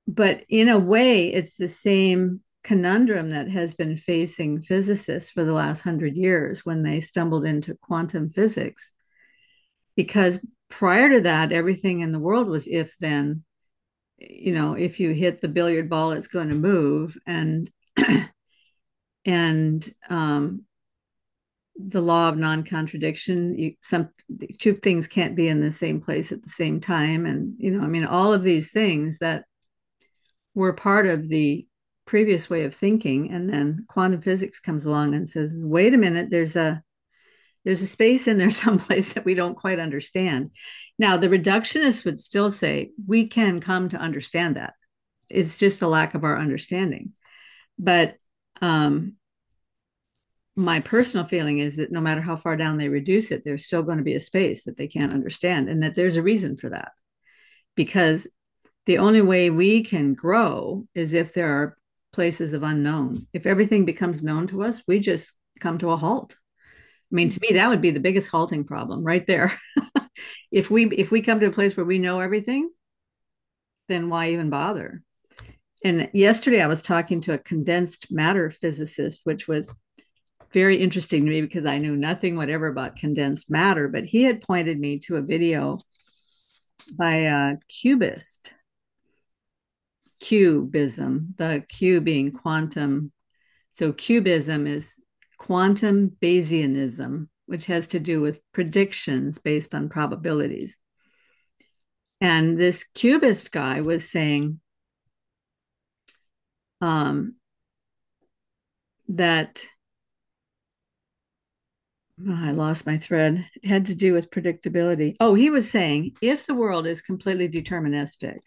but in a way it's the same conundrum that has been facing physicists for the last hundred years when they stumbled into quantum physics because prior to that everything in the world was if then you know if you hit the billiard ball it's going to move. And and um, the law of non-contradiction you, some two things can't be in the same place at the same time. And you know i mean all of these things that were part of the previous way of thinking and then quantum physics comes along and says wait a minute there's a there's a space in there someplace that we don't quite understand now the reductionists would still say we can come to understand that it's just a lack of our understanding but um, my personal feeling is that no matter how far down they reduce it, there's still going to be a space that they can't understand, and that there's a reason for that. Because the only way we can grow is if there are places of unknown. If everything becomes known to us, we just come to a halt. I mean, to me, that would be the biggest halting problem right there. if we if we come to a place where we know everything, then why even bother? And yesterday I was talking to a condensed matter physicist, which was very interesting to me because I knew nothing whatever about condensed matter, but he had pointed me to a video by a QBist, QBism, the Q being quantum. So QBism is quantum Bayesianism, which has to do with predictions based on probabilities. And this QBist guy was saying um, that Oh, I lost my thread. It had to do with predictability. Oh, he was saying if the world is completely deterministic,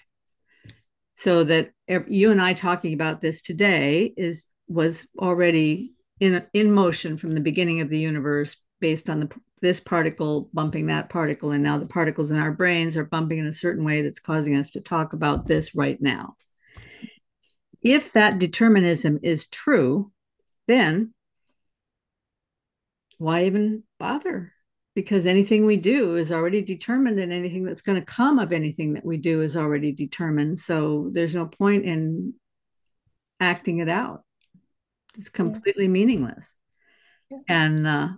so that you and I talking about this today is was already in in motion from the beginning of the universe based on the this particle bumping that particle. And now the particles in our brains are bumping in a certain way that's causing us to talk about this right now. If that determinism is true then why even bother? Because anything we do is already determined and anything that's going to come of anything that we do is already determined. So there's no point in acting it out it's completely yeah. meaningless yeah. and uh,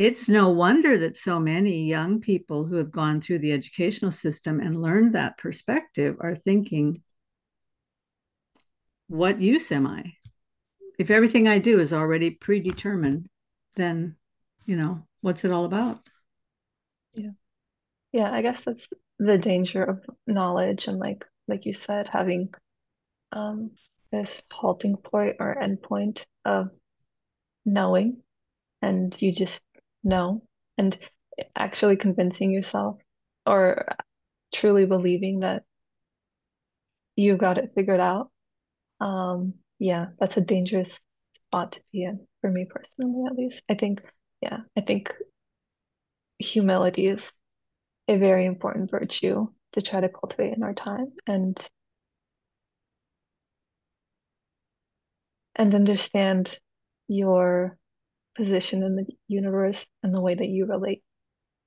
it's no wonder that so many young people who have gone through the educational system and learned that perspective are thinking, what use am I? If everything I do is already predetermined, then, you know, what's it all about? Yeah. Yeah, I guess that's the danger of knowledge and like like you said, having um this halting point or endpoint of knowing and you just know and actually convincing yourself or truly believing that you got it figured out um yeah that's a dangerous spot to be in for me personally at least. I think yeah i think humility is a very important virtue to try to cultivate in our time and and understand your position in the universe and the way that you relate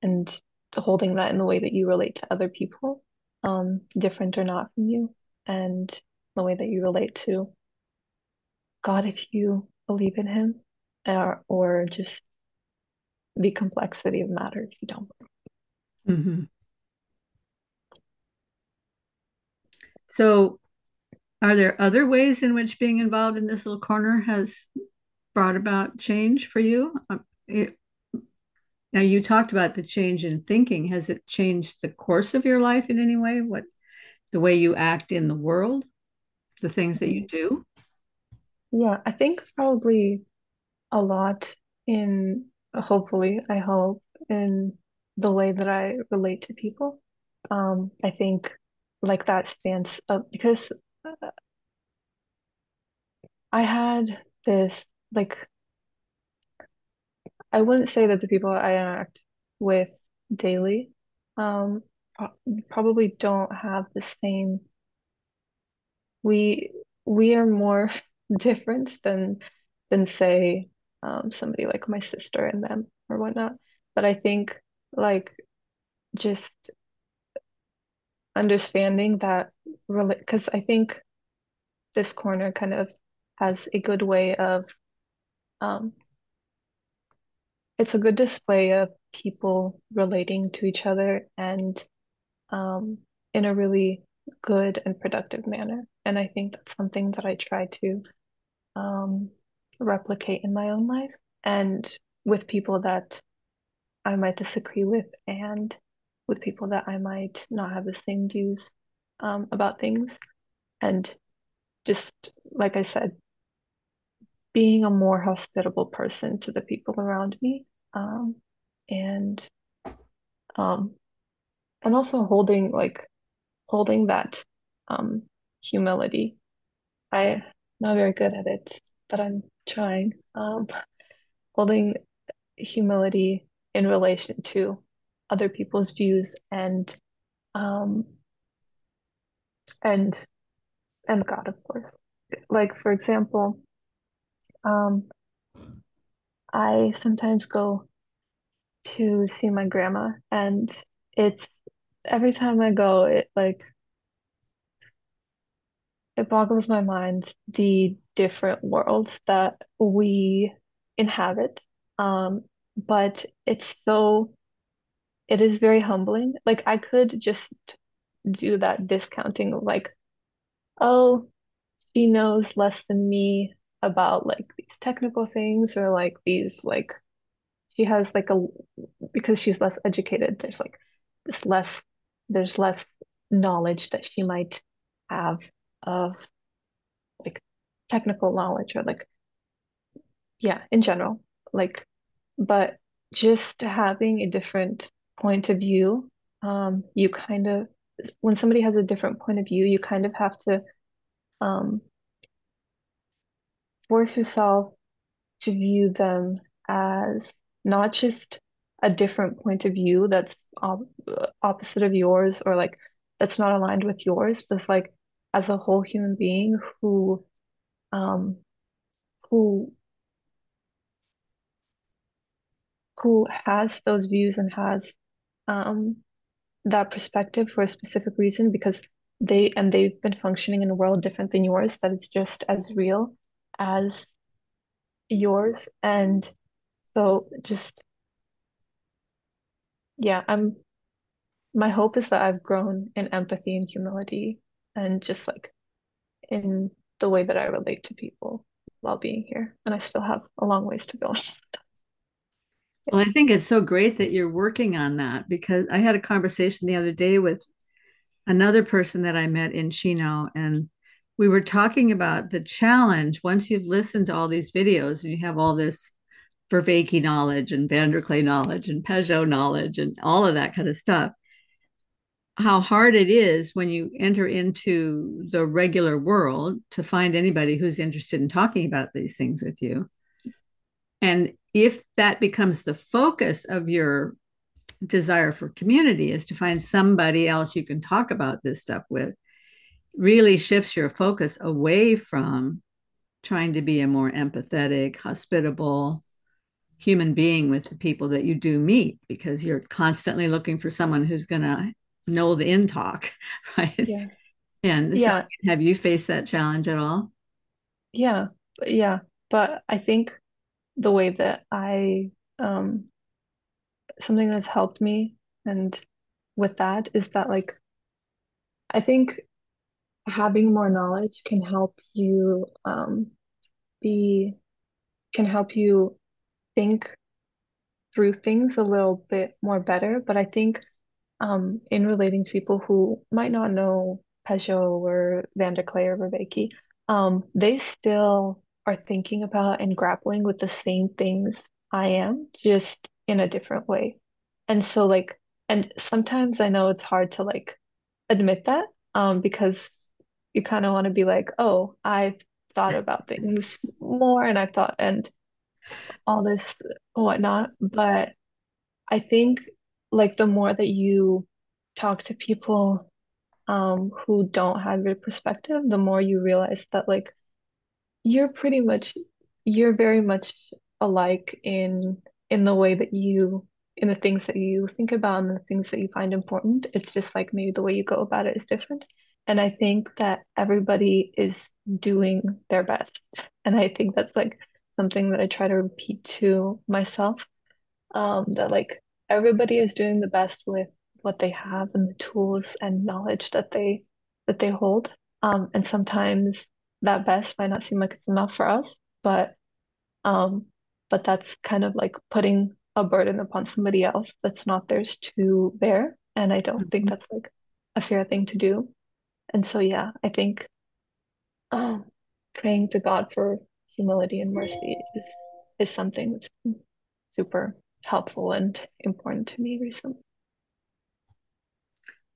and holding that in the way that you relate to other people, um, different or not from you, and the way that you relate to God if you believe in Him, or, or just the complexity of matter if you don't. Mm-hmm. So, are there other ways in which being involved in this little corner has brought about change for you? Um, it, now you talked about the change in thinking. Has it changed the course of your life in any way? What the way you act in the world, the things that you do? Yeah, I think probably a lot in hopefully, I hope, in the way that I relate to people. Um, I think like that stance up because uh, I had this like I wouldn't say that the people I interact with daily um probably don't have the same we we are more different than than say um somebody like my sister and them or whatnot. But I think like just understanding that really because I think this corner kind of has a good way of um, it's a good display of people relating to each other and um, in a really good and productive manner. And I think that's something that I try to um, replicate in my own life and with people that I might disagree with and with people that I might not have the same views um, about things. And just like I said, being a more hospitable person to the people around me um, and um, and also holding like holding that um, humility i'm not very good at it but i'm trying um, holding humility in relation to other people's views and um, and and god of course like for example um, I sometimes go to see my grandma, and it's every time I go, it like it boggles my mind the different worlds that we inhabit. Um, but it's so it is very humbling. Like I could just do that discounting of like, oh, she knows less than me about like these technical things or like these like she has like a because she's less educated there's like this less there's less knowledge that she might have of like technical knowledge or like yeah in general like but just having a different point of view, um, you kind of, when somebody has a different point of view, you kind of have to um, force yourself to view them as not just a different point of view that's op opposite of yours or like that's not aligned with yours, but it's like as a whole human being who um who who has those views and has um that perspective for a specific reason because they and they've been functioning in a world different than yours that is just as real as yours. And so just yeah i'm my hope is that I've grown in empathy and humility and just like in the way that I relate to people while being here. And I still have a long ways to go well I think it's so great that you're working on that because I had a conversation the other day with another person that I met in Chino and we were talking about the challenge once you've listened to all these videos and you have all this Vervaeke knowledge and VanderKlay knowledge and Pageau knowledge and all of that kind of stuff. How hard it is when you enter into the regular world to find anybody who's interested in talking about these things with you. And if that becomes the focus of your desire for community is to find somebody else you can talk about this stuff with, really shifts your focus away from trying to be a more empathetic, hospitable human being with the people that you do meet because you're constantly looking for someone who's going to know the in talk, right? Yeah. And yeah. So have you faced that challenge at all? Yeah. Yeah. But I think the way that I, um, something that's helped me and with that is that like, I think having more knowledge can help you um, be can help you think through things a little bit more better. But I think um, in relating to people who might not know Pageau or VanderKlay or Vervaeke, um, they still are thinking about and grappling with the same things I am, just in a different way. And so like, and sometimes I know it's hard to like admit that um, because you kind of want to be like, oh, I've thought about things more and I've thought and all this whatnot. But I think like the more that you talk to people um, who don't have your perspective, the more you realize that like you're pretty much you're very much alike in in the way that you in the things that you think about and the things that you find important. It's just like maybe the way you go about it is different. And I think that everybody is doing their best. And I think that's like something that I try to repeat to myself um, that like everybody is doing the best with what they have and the tools and knowledge that they that they hold. Um, and sometimes that best might not seem like it's enough for us, but um, but that's kind of like putting a burden upon somebody else that's not theirs to bear. And I don't mm-hmm. think that's like a fair thing to do. And so, yeah, I think um, praying to God for humility and mercy is, is something that's super helpful and important to me recently.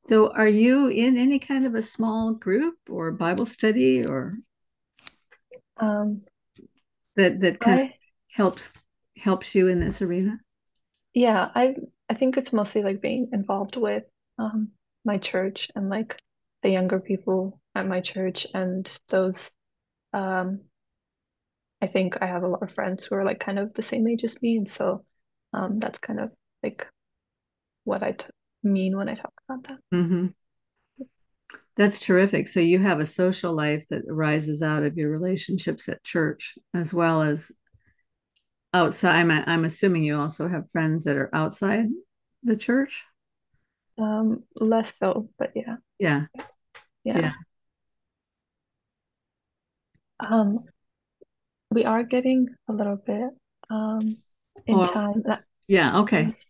So, are you in any kind of a small group or Bible study or um, that that kind I, of helps helps you in this arena? Yeah, I I think it's mostly like being involved with um, my church and like the younger people at my church and those um I think I have a lot of friends who are like kind of the same age as me and so um that's kind of like what I mean when I talk about that. Mm-hmm. That's terrific. So you have a social life that arises out of your relationships at church as well as outside. I'm, I'm assuming you also have friends that are outside the church. Um, less so, but yeah. Yeah. Yeah. yeah. Um, we are getting a little bit um in time. Yeah, okay. I was,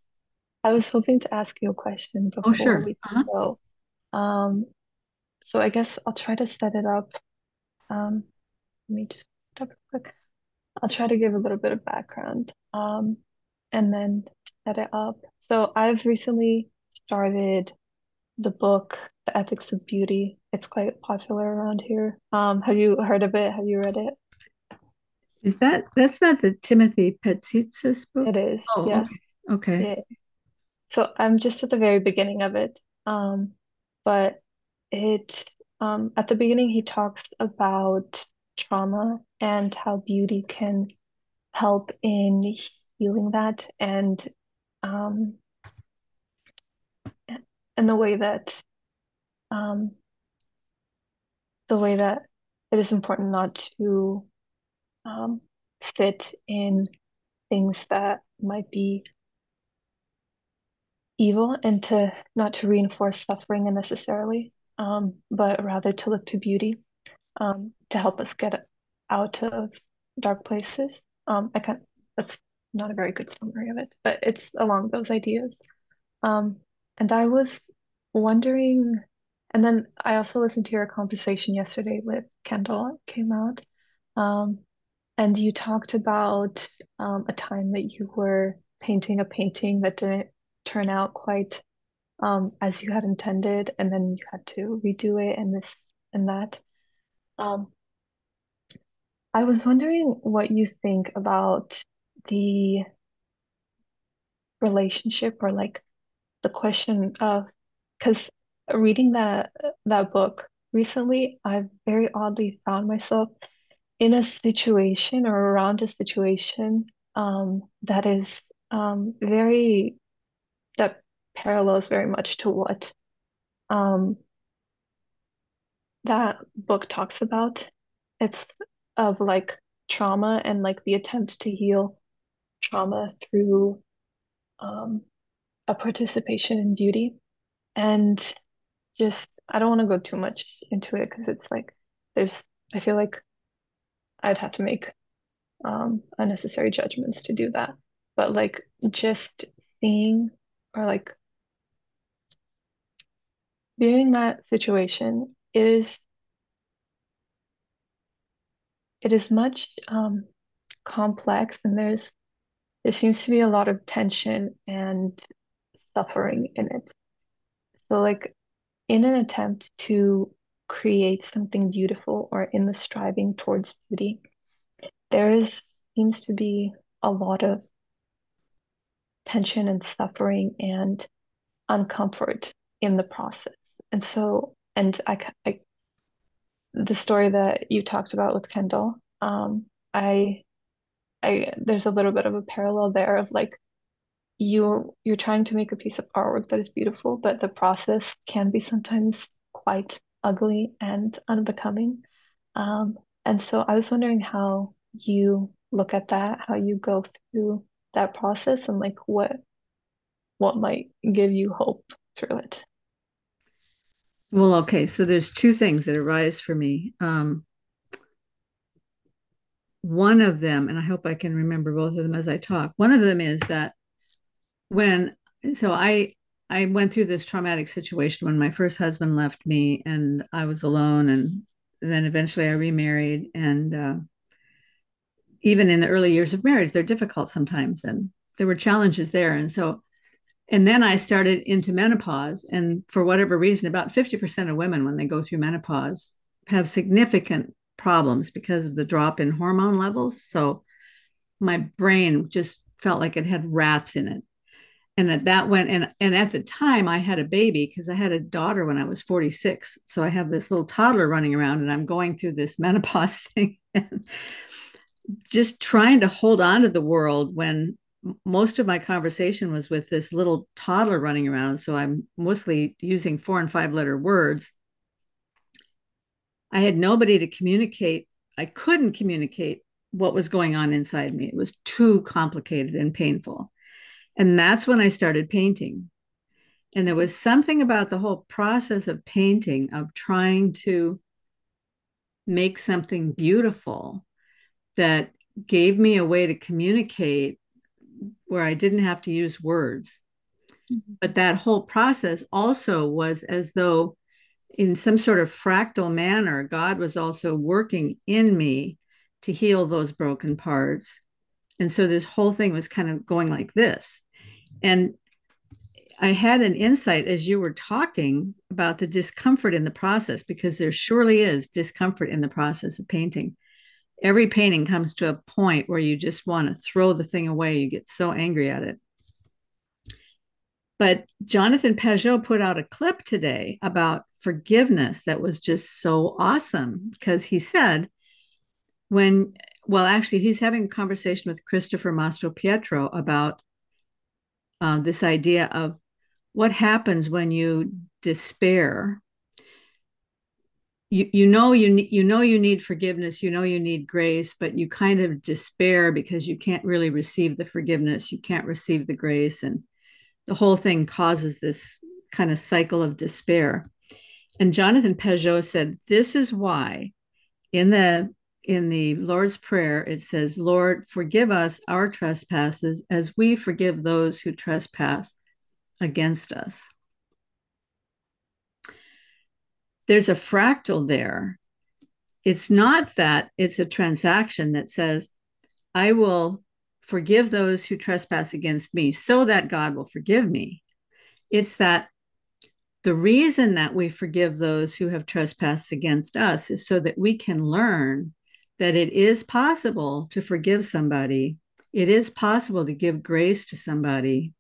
I was, hoping to ask you a question before oh, sure. we uh-huh. go. Um, so I guess I'll try to set it up. Um, let me just up quick. I'll try to give a little bit of background. Um, and then set it up. So I've recently started the book, The Ethics of Beauty. It's quite popular around here. Um, have you heard of it? Have you read it? Is that that's not the Timothy Patitsas book? It is, Oh, yeah. okay. Okay. It, so I'm just at the very beginning of it. Um, but it um, at the beginning he talks about trauma and how beauty can help in healing that and um, and the way that um, the way that it is important not to um, sit in things that might be evil and to not to reinforce suffering unnecessarily, um, but rather to look to beauty um, to help us get out of dark places. Um, I can that's not a very good summary of it, but it's along those ideas. Um, and I was wondering, and then I also listened to your conversation yesterday with Kendall, came out. Um, and you talked about um, a time that you were painting a painting that didn't turn out quite um, as you had intended, and then you had to redo it and this and that. Um, I was wondering what you think about the relationship or like the question of because reading that that book recently, I've very oddly found myself in a situation or around a situation um, that is um, very that parallels very much to what um, that book talks about. It's of like trauma and like the attempt to heal trauma through um, a participation in beauty. And just, I don't want to go too much into it because it's like, there's, I feel like I'd have to make um, unnecessary judgments to do that. But like, just seeing or like viewing that situation is, it is much um, complex and there's, there seems to be a lot of tension and suffering in it. So like in an attempt to create something beautiful or in the striving towards beauty, there is seems to be a lot of tension and suffering and uncomfort in the process. And so, and I, I the story that you talked about with Kendall, um, I, I, there's a little bit of a parallel there of like you're you're trying to make a piece of artwork that is beautiful, but the process can be sometimes quite ugly and unbecoming. Um, and so I was wondering how you look at that, how you go through that process and like what what might give you hope through it. Well, okay, so there's two things that arise for me. Um, one of them, and I hope I can remember both of them as I talk. One of them is that when so I I went through this traumatic situation when my first husband left me and I was alone and then eventually I remarried and uh, even in the early years of marriage they're difficult sometimes and there were challenges there and so and then I started into menopause and for whatever reason about 50% of women when they go through menopause have significant problems because of the drop in hormone levels. So my brain just felt like it had rats in it. And that that went and and at the time I had a baby because I had a daughter when I was 46 so I have this little toddler running around and I'm going through this menopause thing. And just trying to hold on to the world when most of my conversation was with this little toddler running around so I'm mostly using four and five letter words. I had nobody to communicate I couldn't communicate what was going on inside me. It was too complicated and painful. And that's when I started painting. And there was something about the whole process of painting, of trying to make something beautiful that gave me a way to communicate where I didn't have to use words. Mm-hmm. But that whole process also was as though, in some sort of fractal manner, God was also working in me to heal those broken parts And so this whole thing was kind of going like this. And I had an insight as you were talking about the discomfort in the process, because there surely is discomfort in the process of painting. Every painting comes to a point where you just want to throw the thing away. You get so angry at it. But Jonathan Pageau put out a clip today about forgiveness that was just so awesome because he said, when, well, actually, he's having a conversation with Christopher Mastropietro about uh, this idea of what happens when you despair you, you know you you know you need forgiveness you know you need grace but you kind of despair because you can't really receive the forgiveness you can't receive the grace and the whole thing causes this kind of cycle of despair and jonathan pageau said this is why in the in the lord's prayer it says lord forgive us our trespasses as we forgive those who trespass against us. There's a fractal there. It's not that it's a transaction that says, I will forgive those who trespass against me so that God will forgive me. It's that the reason that we forgive those who have trespassed against us is so that we can learn that it is possible to forgive somebody. It is possible to give grace to somebody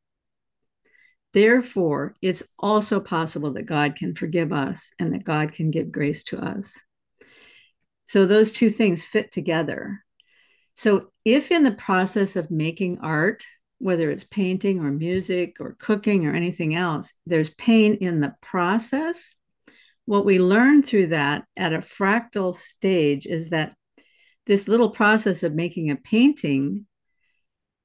Therefore, it's also possible that God can forgive us and that God can give grace to us. So those two things fit together. So if in the process of making art, whether it's painting or music or cooking or anything else, there's pain in the process, what we learn through that at a fractal stage is that this little process of making a painting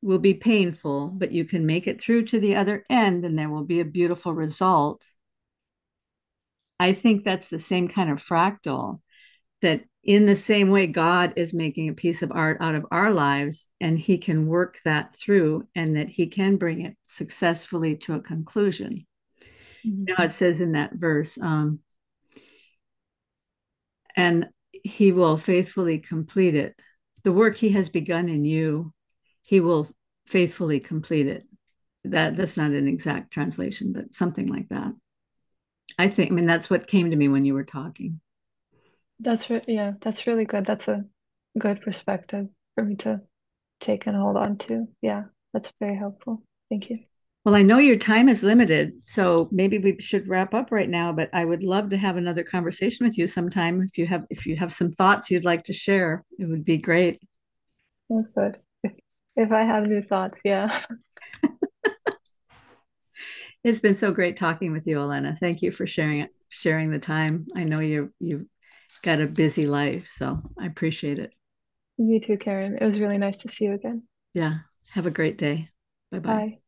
will be painful, but you can make it through to the other end and there will be a beautiful result. I think that's the same kind of fractal that in the same way God is making a piece of art out of our lives and he can work that through and that he can bring it successfully to a conclusion. Mm-hmm. You know, it says in that verse, um, and he will faithfully complete it. The work he has begun in you he will faithfully complete it. That that's not an exact translation, but something like that. I think. I mean, that's what came to me when you were talking. That's re- yeah, that's really good. That's a good perspective for me to take and hold on to. Yeah, that's very helpful. Thank you. Well, I know your time is limited, so maybe we should wrap up right now, but I would love to have another conversation with you sometime if you have if you have some thoughts you'd like to share. It would be great. That's good. If I have new thoughts, yeah. it's been so great talking with you, Olena. Thank you for sharing it, sharing the time. I know you you've got a busy life, so I appreciate it. You too, Karen. It was really nice to see you again. Yeah. Have a great day. Bye-bye. Bye.